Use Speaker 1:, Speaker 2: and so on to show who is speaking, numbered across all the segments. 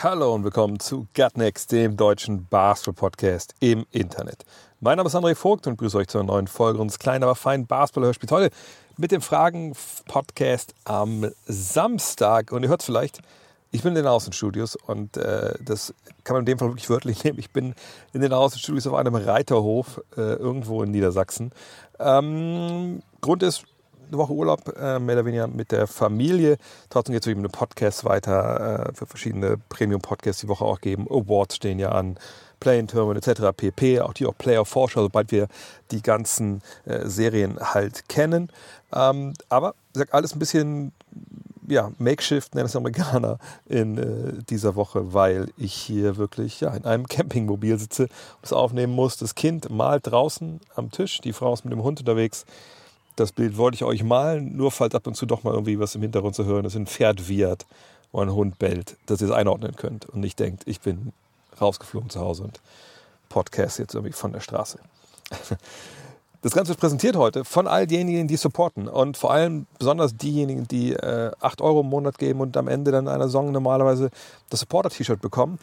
Speaker 1: Hallo und willkommen zu Gutnext, dem deutschen Basketball-Podcast im Internet. Mein Name ist André Vogt und grüße euch zu einer neuen Folge unseres kleinen, aber feinen Basketball-Hörspiels. Heute mit dem Fragen-Podcast am Samstag. Und ihr hört es vielleicht, ich bin in den Außenstudios und äh, das kann man in dem Fall wirklich wörtlich nehmen. Ich bin in den Außenstudios auf einem Reiterhof äh, irgendwo in Niedersachsen. Ähm, Grund ist, eine Woche Urlaub, äh, mehr oder weniger mit der Familie. Trotzdem geht es mit einem Podcast weiter, äh, für verschiedene Premium-Podcasts die Woche auch geben. Awards stehen ja an, Play-in-Tournament etc. pp. Auch die auch Player-Vorschau, sobald wir die ganzen äh, Serien halt kennen. Ähm, aber gesagt, alles ein bisschen ja, Makeshift, nennt es Amerikaner, in äh, dieser Woche, weil ich hier wirklich ja, in einem Campingmobil sitze und es aufnehmen muss. Das Kind malt draußen am Tisch, die Frau ist mit dem Hund unterwegs. Das Bild wollte ich euch malen, nur falls ab und zu doch mal irgendwie was im Hintergrund zu hören ist. Ein Pferd wiehert oder ein Hund bellt, dass ihr es einordnen könnt und nicht denkt, ich bin rausgeflogen zu Hause und Podcast jetzt irgendwie von der Straße. Das Ganze wird präsentiert heute von all denjenigen, die supporten und vor allem besonders diejenigen, die äh, 8 Euro im Monat geben und am Ende dann einer Saison normalerweise das Supporter-T-Shirt bekommen.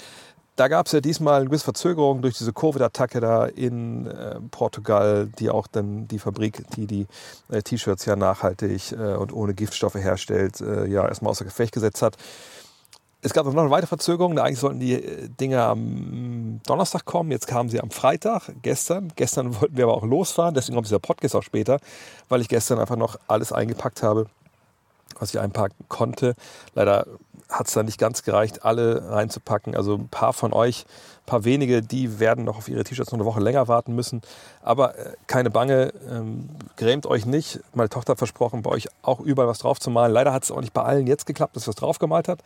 Speaker 1: Da gab es ja diesmal eine gewisse Verzögerung durch diese Covid-Attacke da in äh, Portugal, die auch dann die Fabrik, die die äh, T-Shirts ja nachhaltig äh, und ohne Giftstoffe herstellt, äh, ja erstmal außer Gefecht gesetzt hat. Es gab noch eine weitere Verzögerung. Eigentlich sollten die äh, Dinge am Donnerstag kommen. Jetzt kamen sie am Freitag, gestern. Gestern wollten wir aber auch losfahren. Deswegen kommt dieser Podcast auch später, weil ich gestern einfach noch alles eingepackt habe, was ich einpacken konnte. Leider hat es da nicht ganz gereicht, alle reinzupacken. Also ein paar von euch, ein paar wenige, die werden noch auf ihre T-Shirts noch eine Woche länger warten müssen. Aber äh, keine Bange, ähm, grämt euch nicht. Meine Tochter hat versprochen, bei euch auch überall was drauf zu malen. Leider hat es auch nicht bei allen jetzt geklappt, dass was drauf gemalt hat.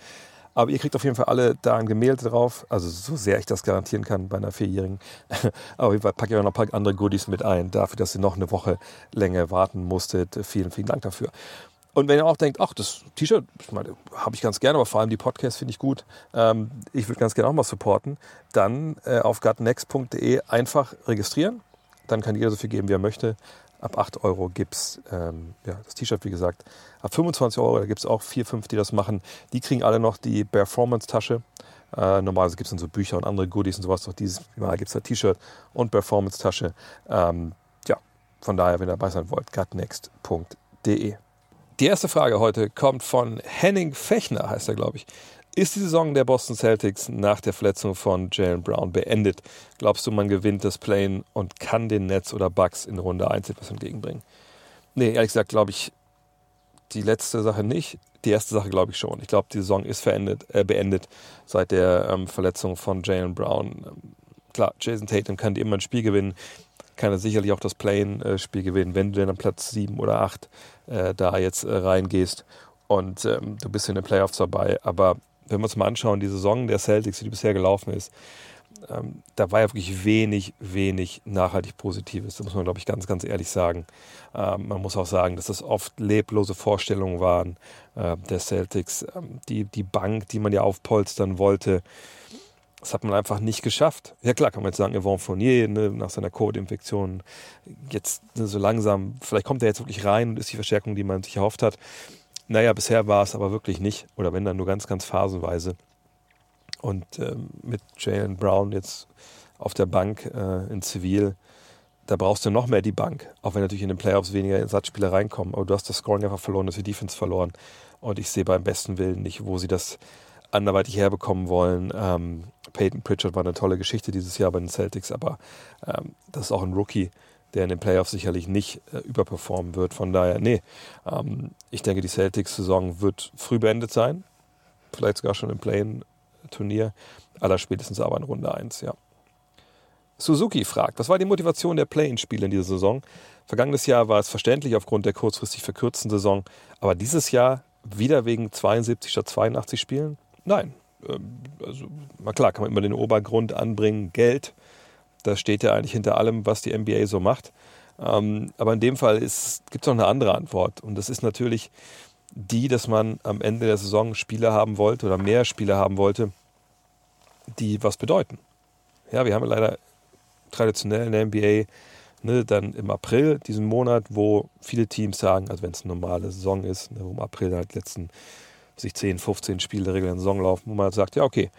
Speaker 1: Aber ihr kriegt auf jeden Fall alle da ein Gemälde drauf. Also so sehr ich das garantieren kann bei einer Vierjährigen. Aber auf jeden Fall packe ich auch noch ein paar andere Goodies mit ein. Dafür, dass ihr noch eine Woche länger warten musstet. Vielen, vielen Dank dafür. Und wenn ihr auch denkt, ach, das T-Shirt, habe ich ganz gerne, aber vor allem die Podcasts finde ich gut. Ähm, ich würde ganz gerne auch mal supporten. Dann äh, auf gutnext.de einfach registrieren. Dann kann jeder so viel geben, wie er möchte. Ab 8 Euro gibt es ähm, ja, das T-Shirt, wie gesagt. Ab 25 Euro, da gibt es auch vier, fünf, die das machen. Die kriegen alle noch die Performance-Tasche. Äh, normalerweise gibt es dann so Bücher und andere Goodies und sowas. Doch dieses Mal gibt es ein T-Shirt und Performance-Tasche. Ähm, ja, von daher, wenn ihr dabei sein wollt, gutnext.de. Die erste Frage heute kommt von Henning Fechner, heißt er, glaube ich. Ist die Saison der Boston Celtics nach der Verletzung von Jalen Brown beendet? Glaubst du, man gewinnt das Play und kann den Nets oder Bucks in Runde 1 etwas entgegenbringen? Nee, ehrlich gesagt, glaube ich, die letzte Sache nicht. Die erste Sache glaube ich schon. Ich glaube, die Saison ist verendet, äh, beendet seit der ähm, Verletzung von Jalen Brown. Klar, Jason Tatum kann immer ein Spiel gewinnen kann er sicherlich auch das Play-in-Spiel gewinnen, wenn du dann am Platz 7 oder 8 äh, da jetzt äh, reingehst und ähm, du bist in den Playoffs dabei. Aber wenn wir uns mal anschauen, die Saison der Celtics, die bisher gelaufen ist, ähm, da war ja wirklich wenig, wenig nachhaltig Positives. Das muss man, glaube ich, ganz, ganz ehrlich sagen. Ähm, man muss auch sagen, dass das oft leblose Vorstellungen waren äh, der Celtics. Ähm, die, die Bank, die man ja aufpolstern wollte, das hat man einfach nicht geschafft. Ja klar, kann man jetzt sagen, Yvonne Fournier ne, nach seiner Covid-Infektion jetzt ne, so langsam, vielleicht kommt er jetzt wirklich rein und ist die Verstärkung, die man sich erhofft hat. Naja, bisher war es aber wirklich nicht. Oder wenn dann nur ganz, ganz phasenweise. Und ähm, mit Jalen Brown jetzt auf der Bank äh, in Zivil, da brauchst du noch mehr die Bank. Auch wenn natürlich in den Playoffs weniger Ersatzspieler reinkommen. Aber du hast das Scoring einfach verloren, das die Defense verloren. Und ich sehe beim besten Willen nicht, wo sie das anderweitig herbekommen wollen. Ähm, Peyton Pritchard war eine tolle Geschichte dieses Jahr bei den Celtics, aber ähm, das ist auch ein Rookie, der in den Playoffs sicherlich nicht äh, überperformen wird. Von daher, nee, ähm, ich denke, die Celtics-Saison wird früh beendet sein. Vielleicht sogar schon im Play-In-Turnier. Allerspätestens aber in Runde 1, ja. Suzuki fragt, was war die Motivation der Play-In-Spiele in dieser Saison? Vergangenes Jahr war es verständlich aufgrund der kurzfristig verkürzten Saison, aber dieses Jahr wieder wegen 72 statt 82 Spielen? Nein. Ähm, also, na klar, kann man immer den Obergrund anbringen, Geld. das steht ja eigentlich hinter allem, was die NBA so macht. Ähm, aber in dem Fall gibt es noch eine andere Antwort. Und das ist natürlich die, dass man am Ende der Saison Spieler haben wollte oder mehr Spieler haben wollte, die was bedeuten. Ja, wir haben leider traditionell in der NBA ne, dann im April, diesen Monat, wo viele Teams sagen, also wenn es eine normale Saison ist, ne, wo im April halt letzten sich 10, 15 Spiele der regulären Saison laufen, wo man halt sagt, ja, okay,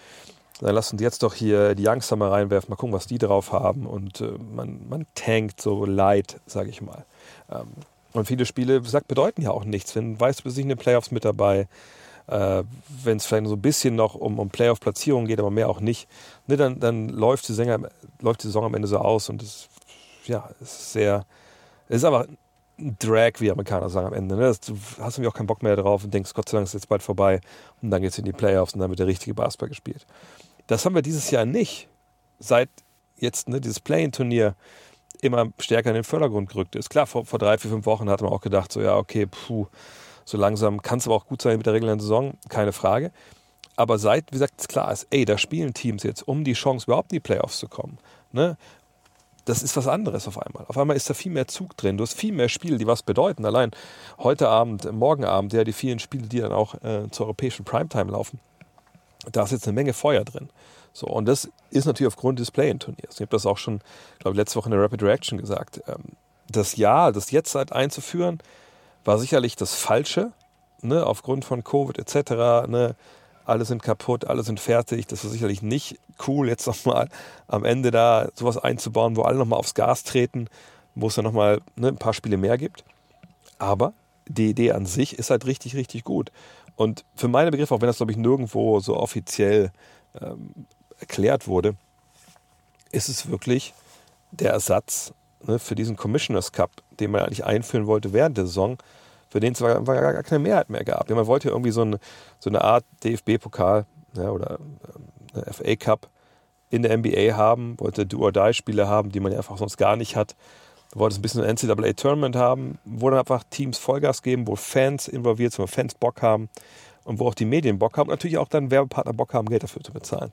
Speaker 1: dann lass uns jetzt doch hier die Youngster mal reinwerfen, mal gucken, was die drauf haben. Und äh, man, man tankt so light, sage ich mal. Ähm, und viele Spiele, gesagt, bedeuten ja auch nichts. Wenn weißt, du bist nicht in den Playoffs mit dabei, äh, wenn es vielleicht so ein bisschen noch um, um Playoff-Platzierung geht, aber mehr auch nicht, ne, dann, dann läuft, die Sänger, läuft die Saison am Ende so aus und es ja, ist sehr, es ist aber Drag, wie Amerikaner sagen am Ende. Ne? Du hast irgendwie auch keinen Bock mehr drauf und denkst, Gott sei Dank ist jetzt bald vorbei und dann geht es in die Playoffs und dann wird der richtige Basketball gespielt. Das haben wir dieses Jahr nicht. Seit jetzt ne, dieses Play-In-Turnier immer stärker in den Vordergrund gerückt ist. Klar, vor, vor drei, vier, fünf Wochen hat man auch gedacht, so ja, okay, puh, so langsam kann es aber auch gut sein mit der regulären Saison, keine Frage. Aber seit, wie gesagt, klar ist, ey, da spielen Teams jetzt, um die Chance überhaupt in die Playoffs zu kommen. Ne? Das ist was anderes auf einmal. Auf einmal ist da viel mehr Zug drin. Du hast viel mehr Spiele, die was bedeuten. Allein heute Abend, morgen Abend, ja, die vielen Spiele, die dann auch äh, zur europäischen Primetime laufen da ist jetzt eine Menge Feuer drin. So, und das ist natürlich aufgrund des Play-In-Turniers. Ich habe das auch schon, glaube ich, letzte Woche in der Rapid Reaction gesagt. Ähm, das Jahr, das jetzt halt einzuführen, war sicherlich das Falsche, ne, aufgrund von Covid etc. Ne, alle sind kaputt, alle sind fertig. Das war sicherlich nicht cool, jetzt nochmal am Ende da sowas einzubauen, wo alle nochmal aufs Gas treten, wo es dann nochmal ne, ein paar Spiele mehr gibt. Aber die Idee an sich ist halt richtig, richtig gut. Und für meine Begriffe, auch wenn das, glaube ich, nirgendwo so offiziell ähm, erklärt wurde, ist es wirklich der Ersatz ne, für diesen Commissioners Cup, den man eigentlich einführen wollte während der Saison, für den es gar, gar keine Mehrheit mehr gab. man wollte irgendwie so eine, so eine Art DFB-Pokal ja, oder äh, FA Cup in der NBA haben, wollte Do-or-Die-Spiele haben, die man ja einfach sonst gar nicht hat. Du wolltest ein bisschen ein NCAA-Tournament haben, wo dann einfach Teams Vollgas geben, wo Fans involviert sind, wo Fans Bock haben und wo auch die Medien Bock haben und natürlich auch dann Werbepartner Bock haben, Geld dafür zu bezahlen.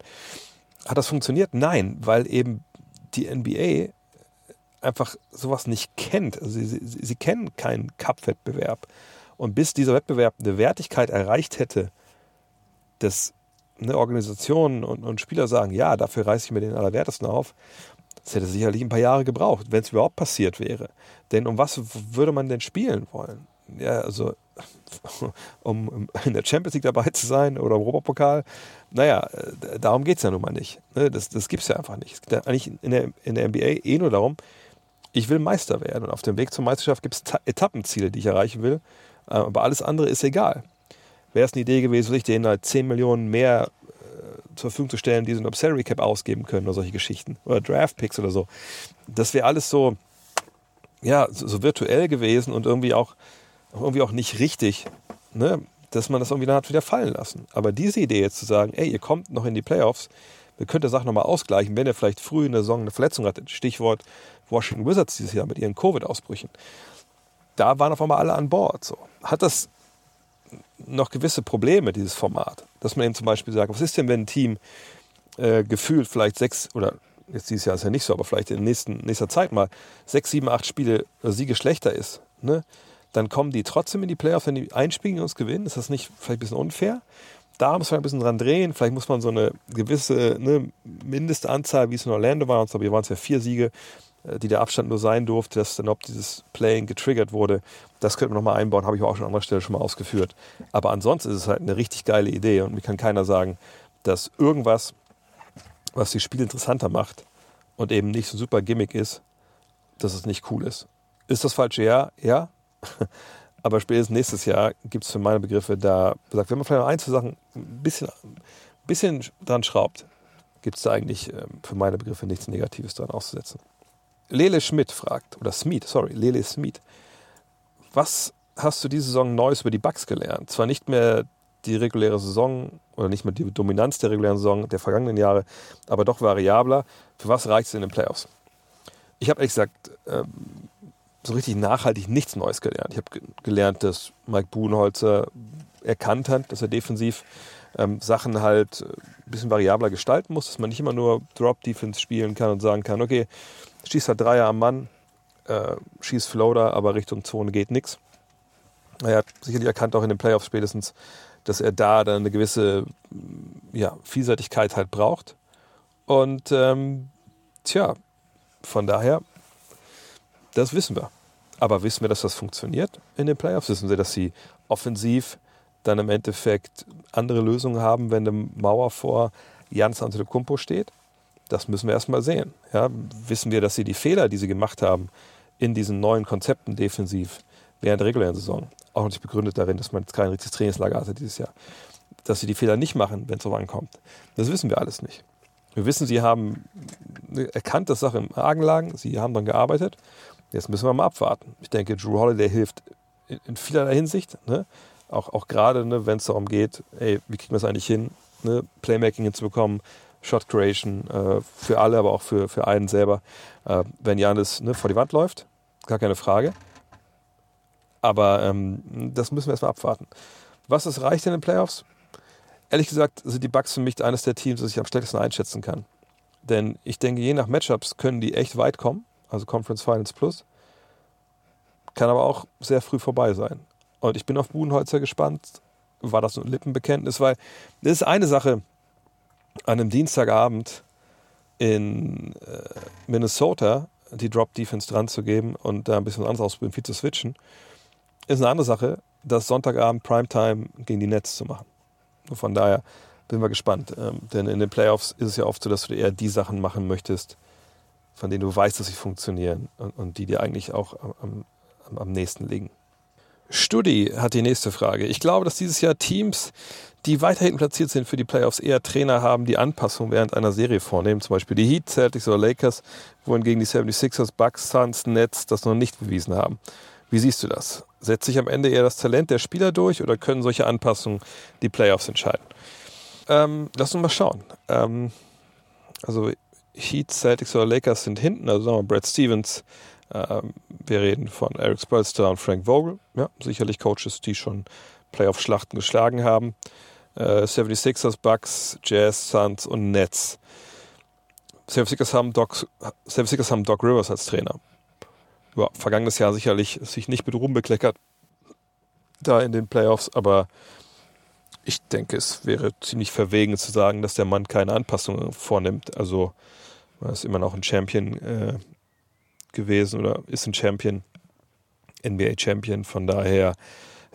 Speaker 1: Hat das funktioniert? Nein, weil eben die NBA einfach sowas nicht kennt. Also sie, sie, sie kennen keinen Cup-Wettbewerb. Und bis dieser Wettbewerb eine Wertigkeit erreicht hätte, dass eine Organisation und, und Spieler sagen, ja, dafür reiße ich mir den Allerwertesten auf, das hätte sicherlich ein paar Jahre gebraucht, wenn es überhaupt passiert wäre. Denn um was würde man denn spielen wollen? Ja, also um in der Champions League dabei zu sein oder im Europapokal. Naja, äh, darum geht es ja nun mal nicht. Ne? Das, das gibt es ja einfach nicht. Es geht ja eigentlich in der, in der NBA eh nur darum, ich will Meister werden. Und auf dem Weg zur Meisterschaft gibt es Etappenziele, die ich erreichen will. Äh, aber alles andere ist egal. Wäre es eine Idee gewesen, sich denen halt 10 Millionen mehr zur Verfügung zu stellen, die so ein Salary Cap ausgeben können oder solche Geschichten. Oder Draft Picks oder so. Das wäre alles so, ja, so, virtuell gewesen und irgendwie auch, irgendwie auch nicht richtig, ne? dass man das irgendwie dann hat wieder fallen lassen. Aber diese Idee jetzt zu sagen, ey, ihr kommt noch in die Playoffs, wir könnt die Sache nochmal ausgleichen, wenn ihr vielleicht früh in der Saison eine Verletzung hattet. Stichwort Washington Wizards dieses Jahr mit ihren Covid-Ausbrüchen. Da waren auf einmal alle an Bord. So. Hat das noch gewisse Probleme, dieses Format. Dass man eben zum Beispiel sagt, was ist denn, wenn ein Team äh, gefühlt vielleicht sechs, oder jetzt dieses Jahr ist ja nicht so, aber vielleicht in nächsten, nächster Zeit mal sechs, sieben, acht Spiele äh, Siege schlechter ist, ne? dann kommen die trotzdem in die Playoffs, wenn die einspielen und uns gewinnen. Ist das nicht vielleicht ein bisschen unfair? Da muss man ein bisschen dran drehen. Vielleicht muss man so eine gewisse ne, Mindestanzahl, wie es in Orlando war, und so, hier waren es ja vier Siege, die der Abstand nur sein durfte, dass dann ob dieses Playing getriggert wurde. Das könnte man nochmal einbauen, habe ich auch schon an anderer Stelle schon mal ausgeführt. Aber ansonsten ist es halt eine richtig geile Idee und mir kann keiner sagen, dass irgendwas, was die Spiele interessanter macht und eben nicht so super Gimmick ist, dass es nicht cool ist. Ist das falsche Jahr? Ja. Aber spätestens nächstes Jahr gibt es für meine Begriffe da, gesagt, wenn man vielleicht noch ein, zwei Sachen ein bisschen, bisschen dran schraubt, gibt es da eigentlich ähm, für meine Begriffe nichts Negatives dran auszusetzen. Lele Schmidt fragt, oder Smith, sorry, Lele Smith. Was hast du diese Saison Neues über die Bugs gelernt? Zwar nicht mehr die reguläre Saison oder nicht mehr die Dominanz der regulären Saison der vergangenen Jahre, aber doch variabler. Für was reicht es in den Playoffs? Ich habe ehrlich gesagt ähm, so richtig nachhaltig nichts Neues gelernt. Ich habe gelernt, dass Mike Buhenholzer erkannt hat, dass er defensiv ähm, Sachen halt ein bisschen variabler gestalten muss, dass man nicht immer nur Drop-Defense spielen kann und sagen kann, okay, schießt halt Dreier am Mann, äh, schießt Floater, aber Richtung Zone geht nichts. Er hat sicherlich erkannt, auch in den Playoffs spätestens, dass er da dann eine gewisse ja, Vielseitigkeit halt braucht. Und ähm, tja, von daher, das wissen wir. Aber wissen wir, dass das funktioniert in den Playoffs? Wissen wir, dass sie offensiv dann im Endeffekt andere Lösungen haben, wenn eine Mauer vor Jans Antetokounmpo steht? Das müssen wir erstmal sehen. Ja, wissen wir, dass sie die Fehler, die sie gemacht haben in diesen neuen Konzepten defensiv während der regulären Saison, auch nicht begründet darin, dass man jetzt kein richtiges Trainingslager hatte dieses Jahr, dass sie die Fehler nicht machen, wenn es so ankommt. Das wissen wir alles nicht. Wir wissen, sie haben erkannt, dass Sachen im Argen lagen, sie haben dann gearbeitet. Jetzt müssen wir mal abwarten. Ich denke, Drew Holiday hilft in, vielerlei Hinsicht. Ne? Auch, auch gerade, ne, wenn es darum geht, ey, wie kriegen wir es eigentlich hin, ne, Playmaking hinzubekommen, Shot Creation äh, für alle, aber auch für, für einen selber. Äh, wenn Janis ne, vor die Wand läuft, gar keine Frage. Aber ähm, das müssen wir erstmal abwarten. Was es reicht in den Playoffs? Ehrlich gesagt sind die Bucks für mich eines der Teams, das ich am stärksten einschätzen kann. Denn ich denke, je nach Matchups können die echt weit kommen, also Conference Finals Plus. Kann aber auch sehr früh vorbei sein. Und ich bin auf Budenholzer gespannt. War das ein Lippenbekenntnis? Weil das ist eine Sache, an einem Dienstagabend in äh, Minnesota die Drop Defense dran zu geben und da ein bisschen anderes ausprobieren, viel zu switchen, ist eine andere Sache, das Sonntagabend Primetime gegen die Nets zu machen. Von daher bin wir gespannt. Ähm, denn in den Playoffs ist es ja oft so, dass du eher die Sachen machen möchtest, von denen du weißt, dass sie funktionieren und, und die dir eigentlich auch am, am, am nächsten liegen. Studi hat die nächste Frage. Ich glaube, dass dieses Jahr Teams, die weiterhin platziert sind für die Playoffs, eher Trainer haben, die Anpassungen während einer Serie vornehmen. Zum Beispiel die Heat, Celtics oder Lakers, wohingegen die 76ers, Bucks, Suns, Nets das noch nicht bewiesen haben. Wie siehst du das? Setzt sich am Ende eher das Talent der Spieler durch oder können solche Anpassungen die Playoffs entscheiden? Ähm, lass uns mal schauen. Ähm, also Heat, Celtics oder Lakers sind hinten, also sagen wir Brad Stevens, ähm, wir reden von Eric Spolster und Frank Vogel, ja, sicherlich Coaches, die schon Playoff-Schlachten geschlagen haben. Äh, 76ers, Bucks, Jazz, Suns und Nets. 76ers haben Doc, 76ers haben Doc Rivers als Trainer. Ja, vergangenes Jahr sicherlich sich nicht mit Ruhm bekleckert da in den Playoffs, aber ich denke, es wäre ziemlich verwegen zu sagen, dass der Mann keine Anpassungen vornimmt. Also er ist immer noch ein Champion äh, gewesen oder ist ein Champion, NBA-Champion. Von daher,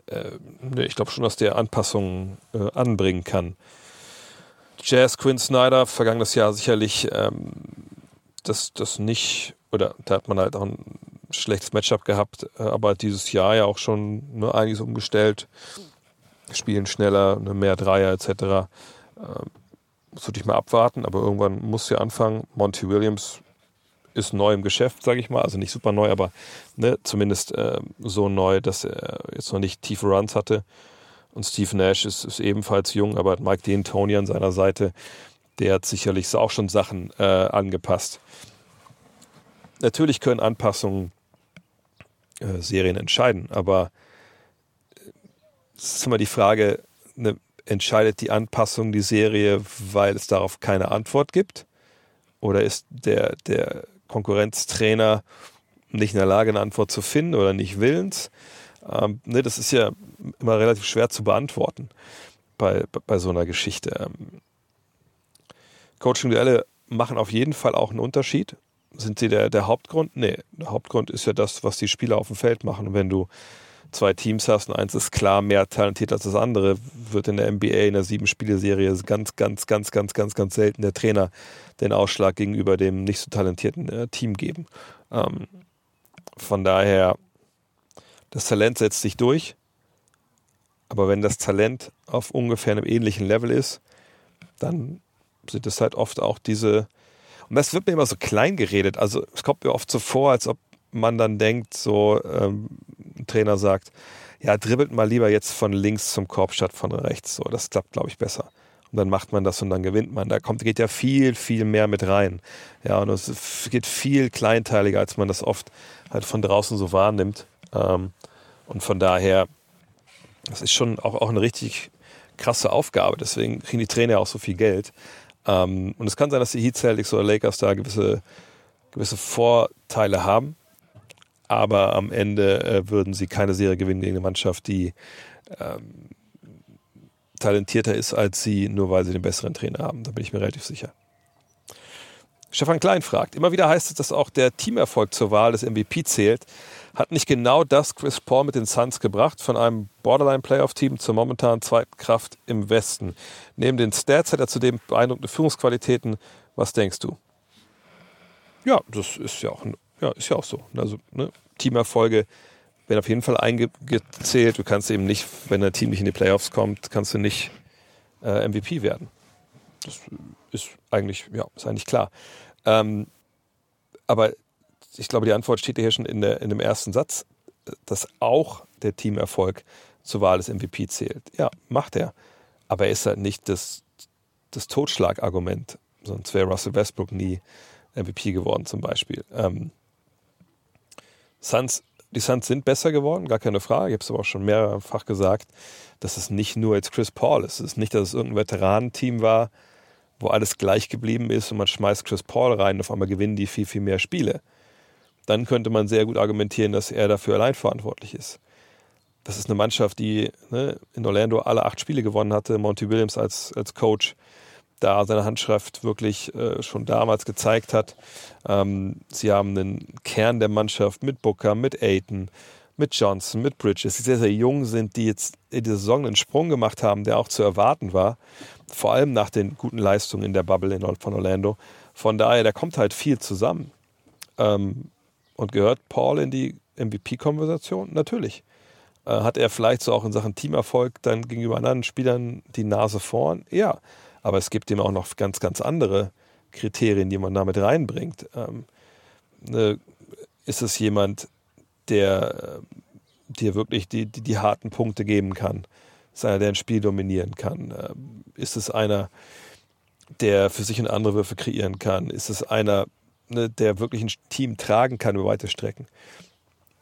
Speaker 1: äh, ich glaube schon, dass der Anpassungen äh, anbringen kann. Jazz Quinn Snyder, vergangenes Jahr sicherlich ähm, das, das nicht, oder da hat man halt auch ein schlechtes Matchup gehabt, äh, aber dieses Jahr ja auch schon ne, einiges umgestellt. Spielen schneller, ne, mehr Dreier etc. Äh, muss ich mal abwarten, aber irgendwann muss ja anfangen. Monty Williams ist neu im Geschäft, sage ich mal. Also nicht super neu, aber ne, zumindest äh, so neu, dass er jetzt noch nicht tiefe Runs hatte. Und Steve Nash ist, ist ebenfalls jung, aber hat Mike D'Antoni an seiner Seite. Der hat sicherlich auch schon Sachen äh, angepasst. Natürlich können Anpassungen äh, Serien entscheiden, aber es ist immer die Frage, ne, entscheidet die Anpassung die Serie, weil es darauf keine Antwort gibt? Oder ist der, der Konkurrenztrainer nicht in der Lage, eine Antwort zu finden oder nicht willens. Ähm, ne, das ist ja immer relativ schwer zu beantworten bei, bei so einer Geschichte. Ähm, Coaching-Duelle machen auf jeden Fall auch einen Unterschied. Sind sie der, der Hauptgrund? Nee, der Hauptgrund ist ja das, was die Spieler auf dem Feld machen. Und wenn du zwei Teams hast und eins ist klar mehr talentiert als das andere, wird in der NBA in der sieben-Spiele-Serie ganz, ganz, ganz, ganz, ganz, ganz selten der Trainer den Ausschlag gegenüber dem nicht so talentierten äh, Team geben. Ähm, von daher, das Talent setzt sich durch, aber wenn das Talent auf ungefähr einem ähnlichen Level ist, dann sind es halt oft auch diese, und das wird mir immer so klein geredet, also es kommt mir oft so vor, als ob man dann denkt, so ähm, Trainer sagt, ja, dribbelt mal lieber jetzt von links zum Korb statt von rechts. So, das klappt, glaube ich, besser. Und dann macht man das und dann gewinnt man. Da kommt, geht ja viel, viel mehr mit rein. Ja, und es geht viel kleinteiliger, als man das oft halt von draußen so wahrnimmt. Ähm, und von daher, das ist schon auch, auch eine richtig krasse Aufgabe. Deswegen kriegen die Trainer auch so viel Geld. Ähm, und es kann sein, dass die Heat Celtics oder Lakers da gewisse, gewisse Vorteile haben. Aber am Ende äh, würden sie keine Serie gewinnen gegen eine Mannschaft, die ähm, talentierter ist als sie, nur weil sie den besseren Trainer haben. Da bin ich mir relativ sicher. Stefan Klein fragt, immer wieder heißt es, dass auch der Teamerfolg zur Wahl des MVP zählt. Hat nicht genau das Chris Paul mit den Suns gebracht, von einem Borderline-Playoff-Team zur momentanen zweiten Kraft im Westen? Neben den Stats hat er zudem beeindruckende Führungsqualitäten. Was denkst du? Ja, das ist ja auch, ja, ist ja auch so. Also ne, Teamerfolge werden auf jeden Fall eingezählt. Du kannst eben nicht, wenn ein Team nicht in die Playoffs kommt, kannst du nicht äh, MVP werden. Das ist eigentlich, ja, ist eigentlich klar. Ähm, aber ich glaube, die Antwort steht hier schon in, der, in dem ersten Satz, dass auch der Teamerfolg zur Wahl des MVP zählt. Ja, macht er. Aber er ist halt nicht das, das Totschlagargument. Sonst wäre Russell Westbrook nie MVP geworden, zum Beispiel. Ähm, Suns, die Suns sind besser geworden, gar keine Frage. Ich habe es aber auch schon mehrfach gesagt, dass es nicht nur jetzt Chris Paul ist. Es ist nicht, dass es irgendein Veteranenteam war, wo alles gleich geblieben ist und man schmeißt Chris Paul rein und auf einmal gewinnen die viel, viel mehr Spiele. Dann könnte man sehr gut argumentieren, dass er dafür allein verantwortlich ist. Das ist eine Mannschaft, die ne, in Orlando alle acht Spiele gewonnen hatte. Monty Williams als, als Coach da seine Handschrift wirklich äh, schon damals gezeigt hat. Ähm, sie haben einen Kern der Mannschaft mit Booker, mit Aiton, mit Johnson, mit Bridges, die sehr, sehr jung sind, die jetzt in dieser Saison einen Sprung gemacht haben, der auch zu erwarten war. Vor allem nach den guten Leistungen in der Bubble in, von Orlando. Von daher, da kommt halt viel zusammen. Ähm, und gehört Paul in die MVP-Konversation? Natürlich. Äh, hat er vielleicht so auch in Sachen Teamerfolg dann gegenüber anderen Spielern die Nase vorn? Ja. Aber es gibt ihm auch noch ganz, ganz andere Kriterien, die man damit reinbringt. Ähm, ne, ist es jemand, der äh, dir wirklich die, die, die, harten Punkte geben kann? Ist einer, der ein Spiel dominieren kann? Ähm, ist es einer, der für sich und andere Würfe kreieren kann? Ist es einer, ne, der wirklich ein Team tragen kann über weite Strecken?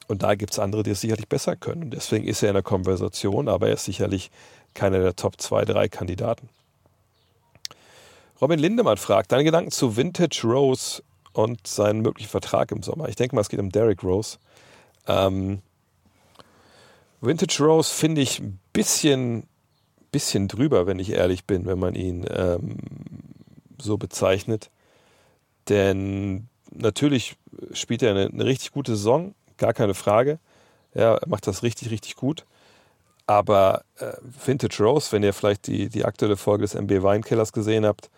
Speaker 1: Und da gibt es andere, die es sicherlich besser können. Und deswegen ist er in der Konversation, aber er ist sicherlich keiner der Top 2, 3 Kandidaten. Robin Lindemann fragt, deine Gedanken zu Vintage Rose und seinen möglichen Vertrag im Sommer. Ich denke mal, es geht um Derrick Rose. Ähm, Vintage Rose finde ich ein bisschen, bisschen drüber, wenn ich ehrlich bin, wenn man ihn ähm, so bezeichnet. Denn natürlich spielt er eine, eine, richtig gute Saison, gar keine Frage. Ja, er macht das richtig, richtig gut. Aber äh, Vintage Rose, wenn ihr vielleicht die, die aktuelle Folge des MB Weinkellers gesehen habt,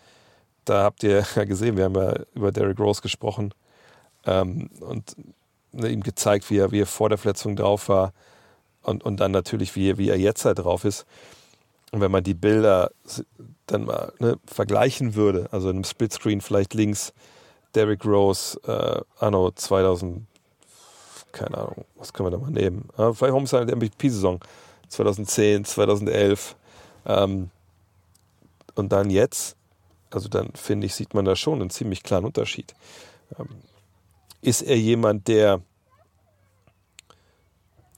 Speaker 1: da habt ihr ja gesehen, wir haben ja über Derrick Rose gesprochen ähm, und ne, ihm gezeigt, wie er, wie er vor der Verletzung drauf war und, und dann natürlich, wie, wie er jetzt halt drauf ist. Und wenn man die Bilder dann mal ne, vergleichen würde, also in einem Splitscreen vielleicht links Derrick Rose, äh, anno 2000, keine Ahnung, was können wir da mal nehmen? Äh, vielleicht Homestead der MVP-Saison 2010, 2011 ähm, und dann jetzt also dann finde ich, sieht man da schon einen ziemlich klaren Unterschied. Ähm, ist er jemand, der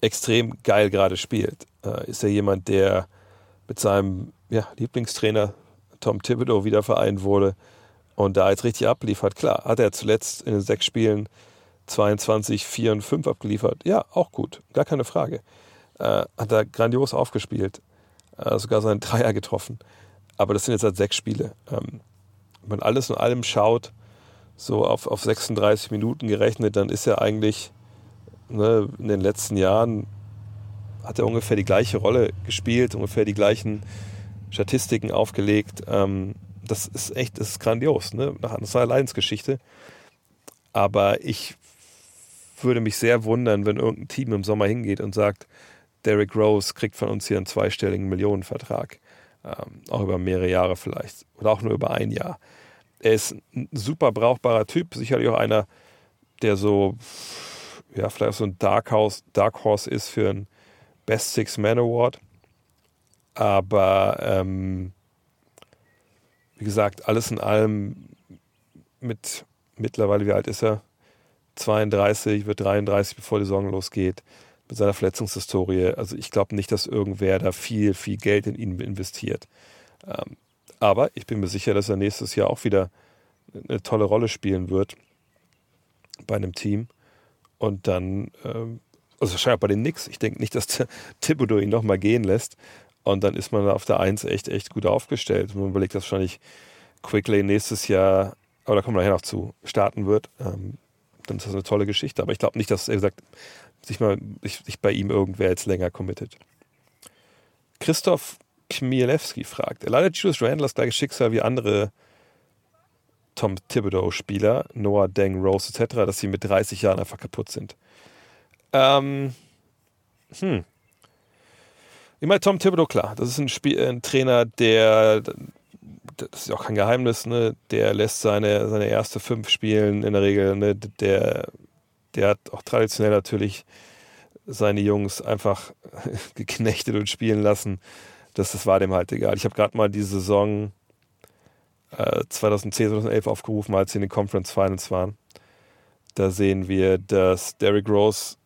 Speaker 1: extrem geil gerade spielt? Äh, ist er jemand, der mit seinem ja, Lieblingstrainer Tom Thibodeau wieder vereint wurde und da jetzt richtig abliefert? Klar, hat er zuletzt in den sechs Spielen 22, 4 und 5 abgeliefert? Ja, auch gut, gar keine Frage. Äh, hat er grandios aufgespielt, äh, sogar seinen Dreier getroffen. Aber das sind jetzt halt sechs Spiele. Ähm, wenn man alles in allem schaut, so auf, auf 36 Minuten gerechnet, dann ist er eigentlich ne, in den letzten Jahren hat er ungefähr die gleiche Rolle gespielt, ungefähr die gleichen Statistiken aufgelegt. Ähm, das ist echt, das ist grandios. Ne? Das war eine Leidensgeschichte. Aber ich würde mich sehr wundern, wenn irgendein Team im Sommer hingeht und sagt, Derrick Rose kriegt von uns hier einen zweistelligen Millionenvertrag. Ähm, auch über mehrere Jahre vielleicht. Oder auch nur über ein Jahr. Er ist ein super brauchbarer Typ, sicherlich auch einer, der so, ja, vielleicht so ein Dark, House, Dark Horse ist für einen Best Six Man Award. Aber ähm, wie gesagt, alles in allem mit mittlerweile, wie alt ist er? 32, wird 33, bevor die Saison losgeht. Mit seiner Verletzungshistorie. Also ich glaube nicht, dass irgendwer da viel, viel Geld in ihn investiert. Ähm, aber ich bin mir sicher, dass er nächstes Jahr auch wieder eine tolle Rolle spielen wird bei einem Team. Und dann, ähm, also wahrscheinlich bei den Knicks. Ich denke nicht, dass Thibodeau ihn nochmal gehen lässt. Und dann ist man auf der Eins echt, echt gut aufgestellt. Man überlegt, dass wahrscheinlich Quickly nächstes Jahr, aber da kommen wir nachher noch zu, starten wird. Ähm, dann ist das eine tolle Geschichte. Aber ich glaube nicht, dass er gesagt, sich mal sich, sich bei ihm irgendwer jetzt länger committet. Christoph Chmielewski fragt, erleidet Julius Randle das gleiche Schicksal wie andere Tom Thibodeau-Spieler, Noah Deng, Rose etc., dass sie mit 30 Jahren einfach kaputt sind? Ähm, hm. Ich meine, Tom Thibodeau, klar, das ist ein, Spiel, ein Trainer, der, das ist auch kein Geheimnis, ne, der lässt seine, seine erste fünf spielen in der Regel, ne, der, der hat auch traditionell natürlich seine Jungs einfach geknechtet und spielen lassen. Das, das war dem halt egal. Ich habe gerade mal die Saison äh, 2010, 2011 aufgerufen, als sie in den Conference Finals waren. Da sehen wir, dass Derrick Rose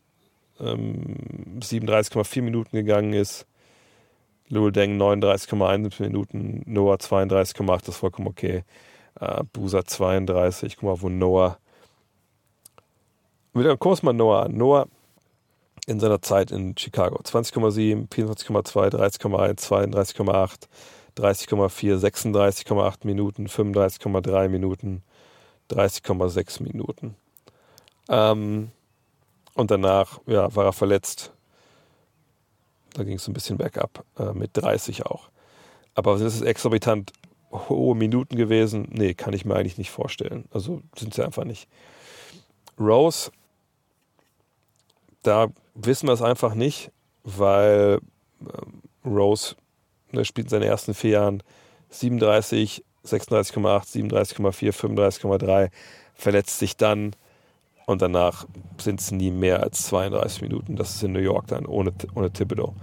Speaker 1: ähm, 37,4 Minuten gegangen ist, Lul Deng 39,1 Minuten, Noah 32,8, das ist vollkommen okay. Äh, Busa 32, guck mal, wo Noah. Wieder gucken wir mal Noah an. Noah in seiner Zeit in Chicago 20,7, 24,2, 30,1, 32,8, 30,4, 36,8 Minuten, 35,3 Minuten, 30,6 Minuten. Ähm, und danach ja, war er verletzt. Da ging es ein bisschen bergab, äh, mit 30 auch. Aber sind es exorbitant hohe Minuten gewesen? Nee, kann ich mir eigentlich nicht vorstellen. Also sind sie einfach nicht. Rose, da wissen wir es einfach nicht, weil ähm, Rose ne, spielt in seinen ersten vier Jahren 37, 36,8, 37,4, 35,3, verletzt sich dann und danach sind es nie mehr als 32 Minuten. Das ist in New York dann ohne, ohne Thibodeau.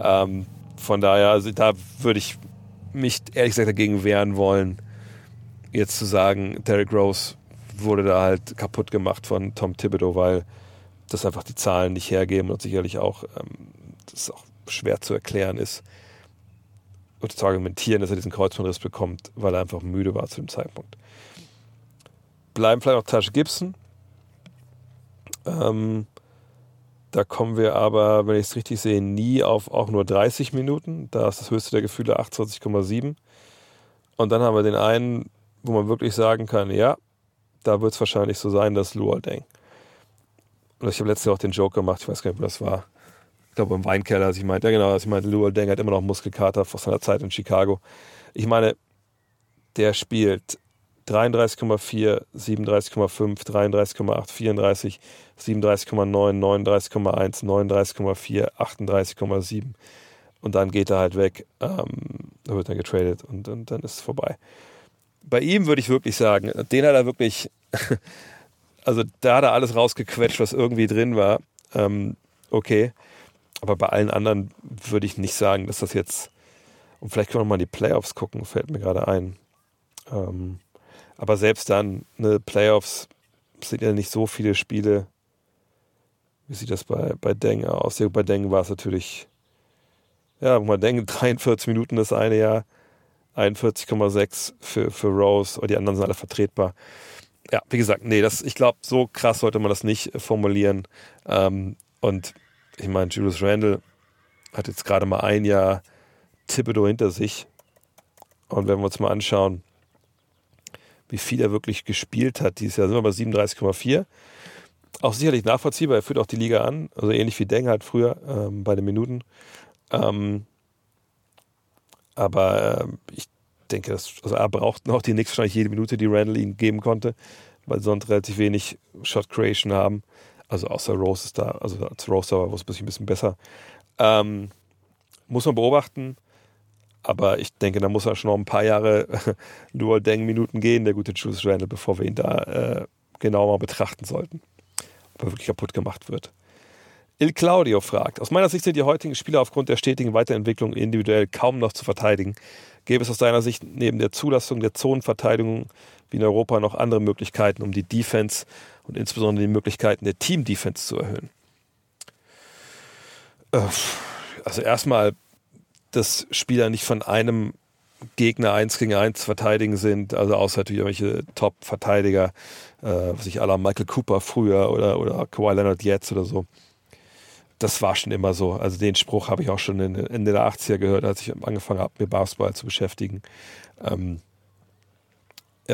Speaker 1: Ähm, von daher, also da würde ich mich ehrlich gesagt dagegen wehren wollen, jetzt zu sagen, Derrick Rose wurde da halt kaputt gemacht von Tom Thibodeau, weil das einfach die Zahlen nicht hergeben und sicherlich auch, ähm, das auch schwer zu erklären ist und zu argumentieren, dass er diesen Kreuzbandriss bekommt, weil er einfach müde war zu dem Zeitpunkt. Bleiben vielleicht noch Tasche Gibson, ähm, da kommen wir aber, wenn ich es richtig sehe, nie auf auch nur 30 Minuten. Da ist das höchste der Gefühle 28,7. Und dann haben wir den einen, wo man wirklich sagen kann, ja, da wird es wahrscheinlich so sein, dass Luol Deng. Und ich habe letztes Jahr auch den Joke gemacht, ich weiß gar nicht, wo das war. Ich glaube im Weinkeller, als ich meinte, ja genau, als ich meinte, Luol Deng hat immer noch Muskelkater vor seiner Zeit in Chicago. Ich meine, der spielt 33,4, 37,5, 33,8, 34, 37,9, 39,1, 39,4, 38,7. Und dann geht er halt weg. Ähm, da wird er getradet und, und dann ist es vorbei. Bei ihm würde ich wirklich sagen, den hat er wirklich, also da hat er alles rausgequetscht, was irgendwie drin war. Ähm, okay. Aber bei allen anderen würde ich nicht sagen, dass das jetzt. Und vielleicht können wir mal in die Playoffs gucken, fällt mir gerade ein. Ähm, aber selbst dann, ne, Playoffs sind ja nicht so viele Spiele. Wie sieht das bei, bei Deng aus? Ja, bei Deng war es natürlich, ja, mal Deng 43 Minuten das eine Jahr, 41,6 für, für Rose, und die anderen sind alle vertretbar. Ja, wie gesagt, nee, das, ich glaube, so krass sollte man das nicht formulieren. Ähm, und ich meine, Julius Randle hat jetzt gerade mal ein Jahr Thibodeau hinter sich. Und wenn wir uns mal anschauen, wie viel er wirklich gespielt hat. Dieses Jahr sind wir bei 37,4. Auch sicherlich nachvollziehbar, er führt auch die Liga an, also ähnlich wie Deng halt früher ähm, bei den Minuten. Ähm, aber äh, ich denke, dass, also er braucht noch die Knicks wahrscheinlich jede Minute, die Randall ihm geben konnte, weil sie sonst relativ wenig Shot Creation haben. Also außer Rose ist da, also als Rose da war es ein bisschen besser. Ähm, muss man beobachten. Aber ich denke, da muss er schon noch ein paar Jahre nur Deng-Minuten gehen, der gute Julius Randle, bevor wir ihn da äh, genau mal betrachten sollten. Ob er wirklich kaputt gemacht wird. Il Claudio fragt, aus meiner Sicht sind die heutigen Spieler aufgrund der stetigen Weiterentwicklung individuell kaum noch zu verteidigen. Gäbe es aus deiner Sicht neben der Zulassung der Zonenverteidigung wie in Europa noch andere Möglichkeiten, um die Defense und insbesondere die Möglichkeiten der Team-Defense zu erhöhen? Also erstmal, dass Spieler nicht von einem Gegner eins gegen eins verteidigen sind, also außer natürlich irgendwelche Top-Verteidiger, äh, was ich aller Michael Cooper früher oder, oder Kawhi Leonard jetzt oder so. Das war schon immer so. Also den Spruch habe ich auch schon Ende der 80er gehört, als ich angefangen habe, mit Basketball zu beschäftigen. Ähm,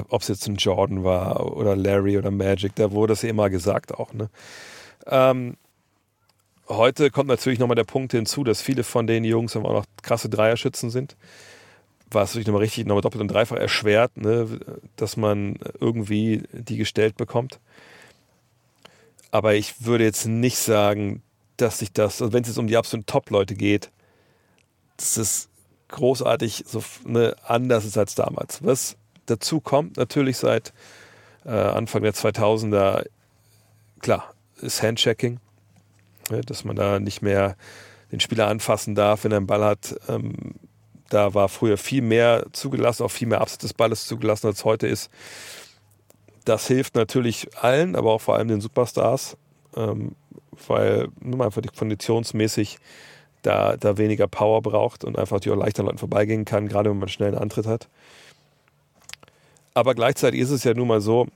Speaker 1: ob es jetzt ein Jordan war oder Larry oder Magic, da wurde es immer gesagt auch. Ne? Ähm, heute kommt natürlich nochmal der Punkt hinzu, dass viele von den Jungs auch noch krasse Dreierschützen sind was natürlich nochmal richtig, nochmal doppelt und dreifach erschwert, ne, dass man irgendwie die gestellt bekommt. Aber ich würde jetzt nicht sagen, dass sich das, also wenn es jetzt um die absoluten Top-Leute geht, dass es großartig so ne, anders ist als damals. Was dazu kommt, natürlich seit äh, Anfang der 2000er, klar, ist Handchecking, ne, dass man da nicht mehr den Spieler anfassen darf, wenn er einen Ball hat. Ähm, da war früher viel mehr zugelassen, auch viel mehr Absatz des Balles zugelassen, als heute ist. Das hilft natürlich allen, aber auch vor allem den Superstars, ähm, weil nur mal einfach konditionsmäßig da, da weniger Power braucht und einfach auch leichter an Leuten vorbeigehen kann, gerade wenn man einen Antritt hat. Aber gleichzeitig ist es ja nun mal so,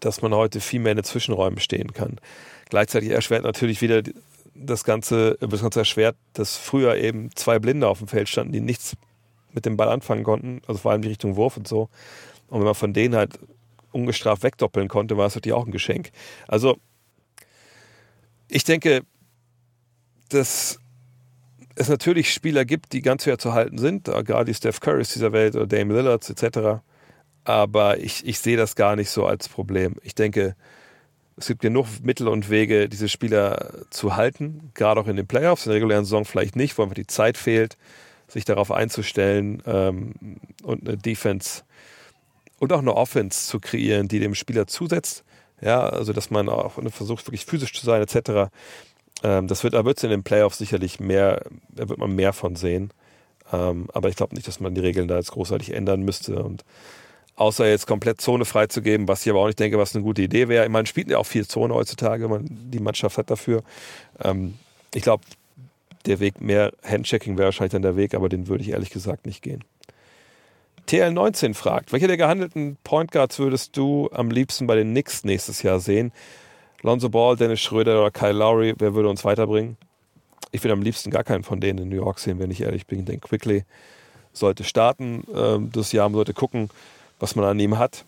Speaker 1: dass man heute viel mehr in den Zwischenräumen stehen kann. Gleichzeitig erschwert natürlich wieder das Ganze, das Ganze erschwert, dass früher eben zwei Blinde auf dem Feld standen, die nichts mit dem Ball anfangen konnten, also vor allem die Richtung Wurf und so. Und wenn man von denen halt ungestraft wegdoppeln konnte, war es natürlich auch ein Geschenk. Also ich denke, dass es natürlich Spieler gibt, die ganz schwer zu halten sind, gerade die Steph Currys dieser Welt oder Dame Lillards etc. Aber ich, ich sehe das gar nicht so als Problem. Ich denke, es gibt genug Mittel und Wege, diese Spieler zu halten, gerade auch in den Playoffs, in der regulären Saison vielleicht nicht, wo einfach die Zeit fehlt, sich darauf einzustellen ähm, und eine Defense und auch eine Offense zu kreieren, die dem Spieler zusetzt. Ja, also dass man auch versucht, wirklich physisch zu sein, etc. Ähm, das wird, da wird es in den Playoffs sicherlich mehr, da wird man mehr von sehen. Ähm, aber ich glaube nicht, dass man die Regeln da jetzt großartig ändern müsste. Und außer jetzt komplett Zone freizugeben, was ich aber auch nicht denke, was eine gute Idee wäre. Man spielt ja auch viel Zone heutzutage, man die Mannschaft hat dafür. Ähm, ich glaube, der Weg mehr Handchecking wäre wahrscheinlich dann der Weg, aber den würde ich ehrlich gesagt nicht gehen. TL19 fragt, welche der gehandelten Point Guards würdest du am liebsten bei den Knicks nächstes Jahr sehen? Lonzo Ball, Dennis Schröder oder Kyle Lowry, wer würde uns weiterbringen? Ich würde am liebsten gar keinen von denen in New York sehen, wenn ich ehrlich bin. Denke, Quickly sollte starten ähm, das Jahr, man sollte gucken, was man an ihm hat.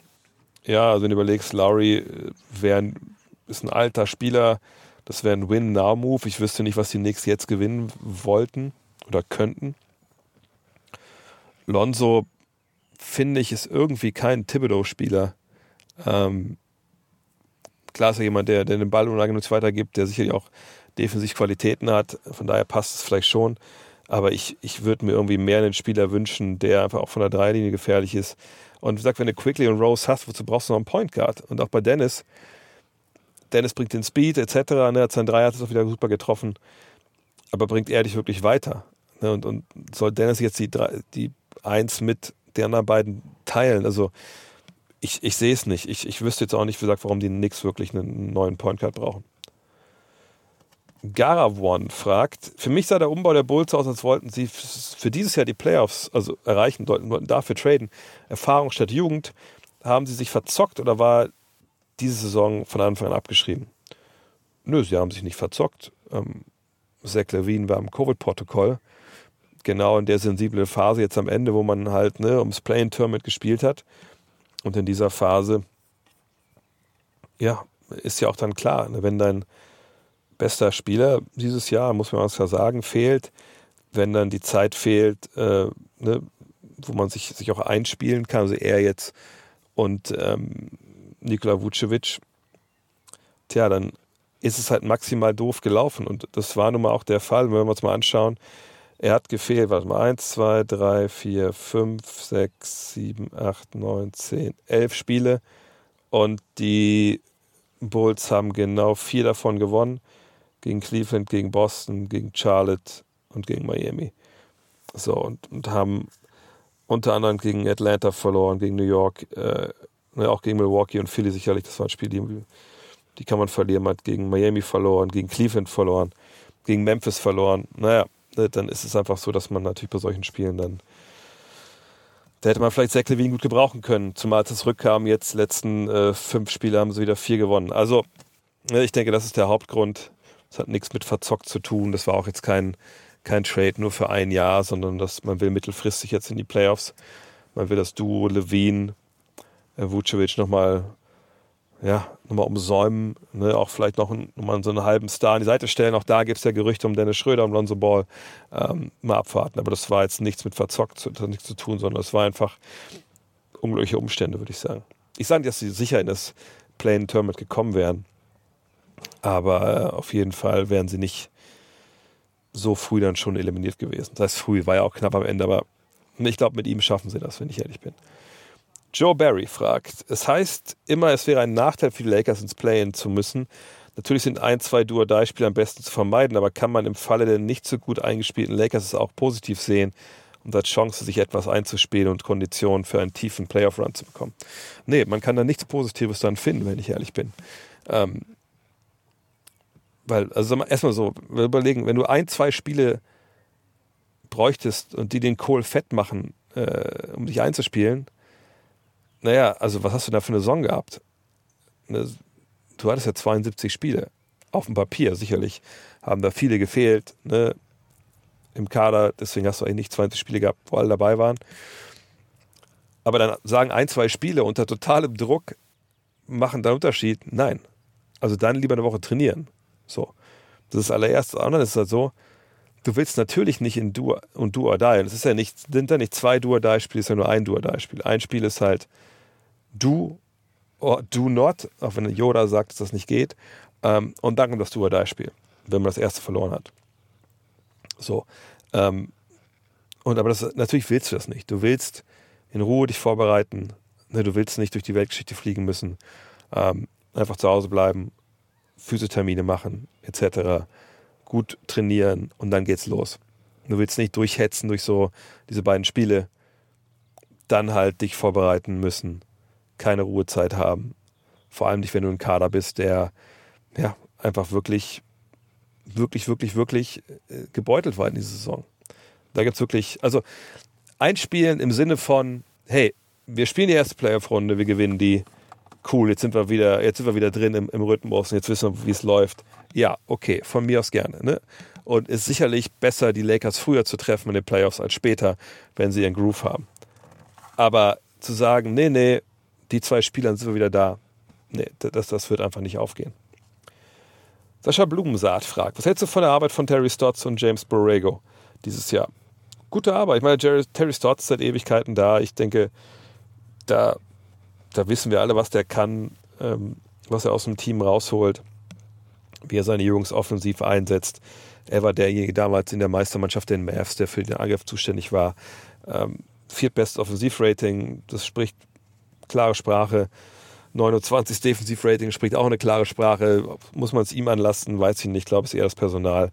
Speaker 1: Ja, also wenn du überlegst, Lowry äh, wär, ist ein alter Spieler, das wäre ein Win-Now-Move. Ich wüsste nicht, was die Knicks jetzt gewinnen wollten oder könnten. Lonzo, finde ich, ist irgendwie kein Thibodeau-Spieler. Ähm, klar ist er jemand, der, der den Ball unangenehm weitergibt, der sicherlich auch defensiv Qualitäten hat. Von daher passt es vielleicht schon. Aber ich, ich würde mir irgendwie mehr einen Spieler wünschen, der einfach auch von der Dreilinie gefährlich ist, und wie gesagt, wenn du Quickly und Rose hast, wozu brauchst du noch einen Point Guard? Und auch bei Dennis, Dennis bringt den Speed etc. Ne, hat sein Dreier hat es auch wieder super getroffen. Aber bringt er dich wirklich weiter? Ne, und, und soll Dennis jetzt die, die Eins mit den anderen beiden teilen? Also ich, ich sehe es nicht. Ich, ich wüsste jetzt auch nicht, wie gesagt, warum die Knicks wirklich einen neuen Point Guard brauchen. Garavon fragt, für mich sah der Umbau der Bulls aus, als wollten sie für dieses Jahr die Playoffs also erreichen, wollten dafür traden. Erfahrung statt Jugend. Haben sie sich verzockt oder war diese Saison von Anfang an abgeschrieben? Nö, sie haben sich nicht verzockt. Ähm, Zach Levine war im Covid-Protokoll. Genau in der sensiblen Phase jetzt am Ende, wo man halt ne, ums Play-in-Tournament gespielt hat. Und in dieser Phase, ja, ist ja auch dann klar, ne, wenn dein bester Spieler dieses Jahr, muss man klar sagen, fehlt, wenn dann die Zeit fehlt, äh, ne, wo man sich, sich auch einspielen kann, also er jetzt und ähm, Nikola Vucevic, tja, dann ist es halt maximal doof gelaufen. Und das war nun mal auch der Fall, wenn wir uns mal anschauen. Er hat gefehlt, warte mal, 1, 2, 3, 4, 5, 6, 7, 8, 9, 10, 11 Spiele. Und die Bulls haben genau vier davon gewonnen gegen Cleveland, gegen Boston, gegen Charlotte und gegen Miami. So, und, und haben unter anderem gegen Atlanta verloren, gegen New York, äh, ne, auch gegen Milwaukee und Philly sicherlich. Das war ein Spiel, die, die kann man verlieren. Man hat gegen Miami verloren, gegen Cleveland verloren, gegen Memphis verloren. Naja, dann ist es einfach so, dass man natürlich bei solchen Spielen dann da hätte man vielleicht Zach Levine gut gebrauchen können, zumal es zurückkam. Jetzt letzten äh, fünf Spiele haben sie wieder vier gewonnen. Also ne, ich denke, das ist der Hauptgrund. Das hat nichts mit verzockt zu tun. Das war auch jetzt kein, kein Trade nur für ein Jahr, sondern dass man will mittelfristig jetzt in die Playoffs. Man will das Duo Levine, äh, Vucevic nochmal ja, nochmal umsäumen, ne, auch vielleicht noch, ein, noch so einen halben Star an die Seite stellen. Auch da gibt es ja Gerüchte um Dennis Schröder, um Lonzo Ball. Ähm, mal abwarten. Aber das war jetzt nichts mit verzockt, das hat nichts zu tun, sondern es war einfach unglückliche Umstände, würde ich sagen. Ich sage nicht, dass sie sicher in das Play-in-Tournament gekommen wären. Aber äh, auf jeden Fall wären sie nicht so früh dann schon eliminiert gewesen. Das heißt, früh war ja auch knapp am Ende, aber ich glaube, mit ihm schaffen sie das, wenn ich ehrlich bin. Joe Barry fragt, es heißt immer, es wäre ein Nachteil für die Lakers ins Play-In zu müssen. Natürlich sind ein, zwei Do-or-Die-Spiele am besten zu vermeiden, aber kann man im Falle der nicht so gut eingespielten Lakers es auch positiv sehen und als Chance, sich etwas einzuspielen und Konditionen für einen tiefen Playoff-Run zu bekommen? Nee, man kann da nichts Positives dann finden, wenn ich ehrlich bin. Ähm, weil, also erstmal so, wir überlegen, wenn du ein, zwei Spiele bräuchtest und die den Kohl fett machen, äh, um dich einzuspielen, naja, also was hast du da für eine Saison gehabt? Ne, du hattest ja 72 Spiele. Auf dem Papier sicherlich haben da viele gefehlt ne, im Kader. Deswegen hast du eigentlich nicht 20 Spiele gehabt, wo alle dabei waren. Aber dann sagen ein, zwei Spiele unter totalem Druck machen da einen Unterschied. Nein. Also dann lieber eine Woche trainieren. So. Das ist. Und dann ist es halt so, du willst natürlich nicht in Do und Do or Die. Es ist ja nicht, sind da nicht zwei Do or Die Spiele, es ist ja nur ein Do or Die Spiel. Ein Spiel ist halt Do or Do Not, auch wenn Yoda sagt, dass das nicht geht. Ähm, und dann kommt das Do or Die Spiel, wenn man das erste verloren hat. So. Ähm, und aber das, natürlich willst du das nicht. Du willst in Ruhe dich vorbereiten. Ne, du willst nicht durch die Weltgeschichte fliegen müssen. Ähm, einfach zu Hause bleiben, Physiotermine machen, etc gut trainieren und dann geht's los. Du willst nicht durchhetzen durch so diese beiden Spiele, dann halt dich vorbereiten müssen, keine Ruhezeit haben. Vor allem nicht, wenn du ein Kader bist, der ja einfach wirklich, wirklich, wirklich, wirklich äh, gebeutelt war in dieser Saison. Da gibt's wirklich, also einspielen im Sinne von, hey, wir spielen die erste Playoff-Runde, wir gewinnen die, cool, jetzt sind wir wieder, jetzt sind wir wieder drin im, im Rhythmus und jetzt wissen wir, wie es läuft. Ja, okay, von mir aus gerne. Ne? Und ist sicherlich besser, die Lakers früher zu treffen in den Playoffs als später, wenn sie ihren Groove haben. Aber zu sagen, nee, nee, die zwei Spieler sind wir wieder da, nee, das, das wird einfach nicht aufgehen. Sascha Blumensaat fragt, was hältst du von der Arbeit von Terry Stotts und James Borrego dieses Jahr? Gute Arbeit. Ich meine, Jerry, Terry Stotts ist seit Ewigkeiten da. Ich denke, da da wissen wir alle, was der kann, ähm, was er aus dem Team rausholt, wie er seine Jungs offensiv einsetzt. Er war derjenige damals in der Meistermannschaft den Mavs, der für den Angriff zuständig war. Ähm, viertbestes Offensivrating, das spricht klare Sprache. 29 Defensivrating spricht auch eine klare Sprache. Muss man es ihm anlassen, weiß ich nicht. Ich glaube, es ist eher das Personal.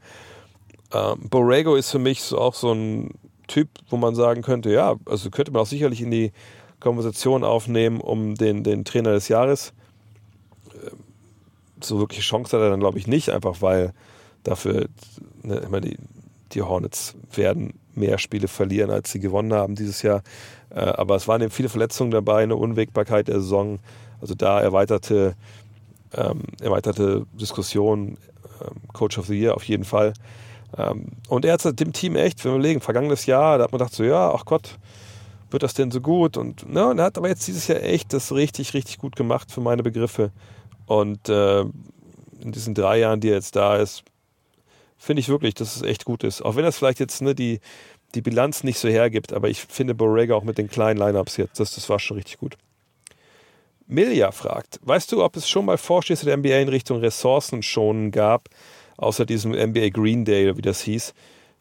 Speaker 1: Ähm, Borrego ist für mich so auch so ein Typ, wo man sagen könnte, ja, also könnte man auch sicherlich in die Konversation aufnehmen um den, den Trainer des Jahres. Ähm, so wirklich Chance hat er dann, glaube ich, nicht, einfach weil dafür ne, immer die, die Hornets werden mehr Spiele verlieren, als sie gewonnen haben dieses Jahr. Äh, aber es waren eben viele Verletzungen dabei, eine Unwägbarkeit der Saison. Also da erweiterte, ähm, erweiterte Diskussion, ähm, Coach of the Year auf jeden Fall. Ähm, und er hat dem Team echt, wenn wir überlegen, vergangenes Jahr, da hat man gedacht so, ja, ach Gott, wird das denn so gut? Und, ne, und er hat aber jetzt dieses Jahr echt das richtig, richtig gut gemacht für meine Begriffe. Und äh, in diesen drei Jahren, die er jetzt da ist, finde ich wirklich, dass es echt gut ist. Auch wenn das vielleicht jetzt ne, die, die Bilanz nicht so hergibt, aber ich finde Borrega auch mit den kleinen Lineups jetzt, das, das war schon richtig gut. Milja fragt, weißt du, ob es schon mal Vorstöße der NBA in Richtung Ressourcen schonen gab, außer diesem NBA Green Day, wie das hieß?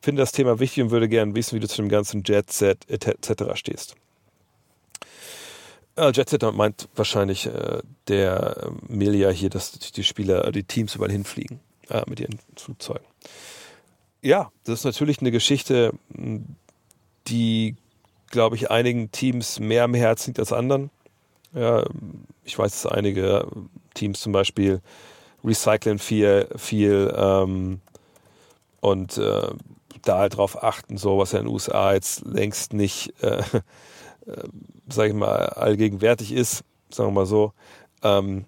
Speaker 1: finde das Thema wichtig und würde gerne wissen, wie du zu dem ganzen Jet Set etc. stehst. Äh, Jet Set meint wahrscheinlich äh, der äh, Milia hier, dass die Spieler, die Teams überall hinfliegen äh, mit ihren Flugzeugen. Ja, das ist natürlich eine Geschichte, die, glaube ich, einigen Teams mehr am Herzen liegt als anderen. Ja, ich weiß, dass einige Teams zum Beispiel recyceln viel, viel ähm, und äh, da halt drauf achten, so was ja in den USA jetzt längst nicht, äh, äh, sag ich mal, allgegenwärtig ist, sagen wir mal so. Ähm,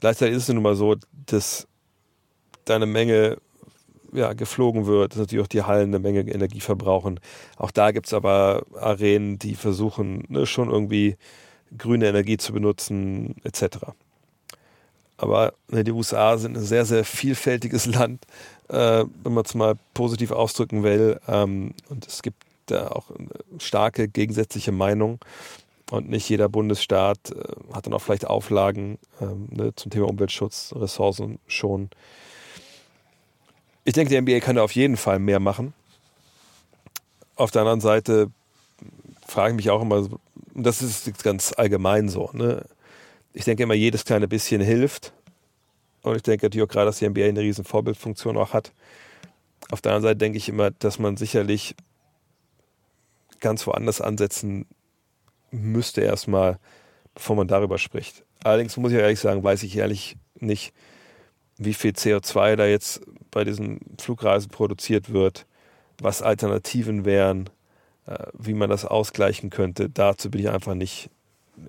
Speaker 1: gleichzeitig ist es nun mal so, dass da eine Menge ja, geflogen wird, dass natürlich auch die Hallen eine Menge Energie verbrauchen. Auch da gibt es aber Arenen, die versuchen, ne, schon irgendwie grüne Energie zu benutzen, etc. Aber ne, die USA sind ein sehr, sehr vielfältiges Land, äh, wenn man es mal positiv ausdrücken will. Ähm, und es gibt da auch starke gegensätzliche Meinungen. Und nicht jeder Bundesstaat äh, hat dann auch vielleicht Auflagen ähm, ne, zum Thema Umweltschutz, Ressourcen schon. Ich denke, die NBA kann da auf jeden Fall mehr machen. Auf der anderen Seite frage ich mich auch immer, und das ist ganz allgemein so, ne? ich denke immer, jedes kleine bisschen hilft. Und ich denke natürlich auch gerade, dass die NBA eine riesen Vorbildfunktion auch hat. Auf der anderen Seite denke ich immer, dass man sicherlich ganz woanders ansetzen müsste erstmal, bevor man darüber spricht. Allerdings muss ich ehrlich sagen, weiß ich ehrlich nicht, wie viel CO2 da jetzt bei diesen Flugreisen produziert wird, was Alternativen wären, äh, wie man das ausgleichen könnte. Dazu bin ich einfach nicht,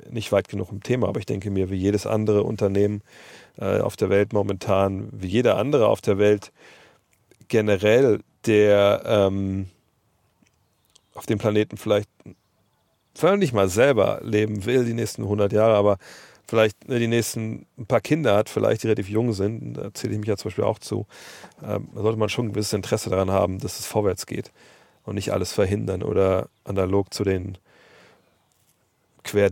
Speaker 1: nicht weit genug im Thema. Aber ich denke mir, wie jedes andere Unternehmen äh, auf der Welt momentan, wie jeder andere auf der Welt generell, der ähm, auf dem Planeten vielleicht nicht mal selber leben will, die nächsten 100 Jahre, aber vielleicht ne, die nächsten ein paar Kinder hat, vielleicht die relativ jung sind, da zähle ich mich ja zum Beispiel auch zu, ähm, sollte man schon ein gewisses Interesse daran haben, dass es vorwärts geht und nicht alles verhindern oder analog zu den Quer,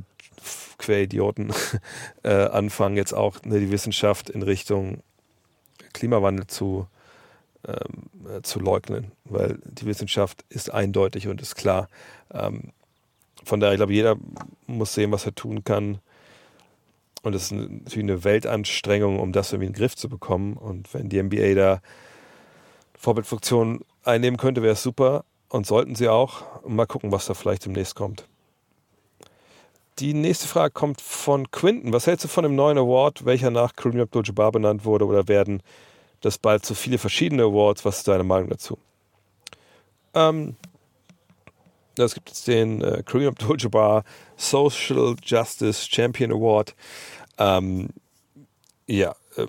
Speaker 1: Queridioten äh, anfangen, jetzt auch ne, die Wissenschaft in Richtung Klimawandel zu, ähm, äh, zu leugnen, weil die Wissenschaft ist eindeutig und ist klar. Ähm, von daher, ich glaube, jeder muss sehen, was er tun kann, und es ist natürlich eine Weltanstrengung, um das irgendwie in den Griff zu bekommen. Und wenn die NBA da Vorbildfunktion einnehmen könnte, wäre es super. Und sollten sie auch. Mal gucken, was da vielleicht demnächst kommt. Die nächste Frage kommt von Quinton. Was hältst du von dem neuen Award, welcher nach Kareem Abdul-Jabbar benannt wurde? Oder werden das bald zu viele verschiedene Awards? Was ist deine Meinung dazu? Ähm, es gibt jetzt den äh, Kareem Abdul-Jabbar Social Justice Champion Award. Ähm, ja, äh,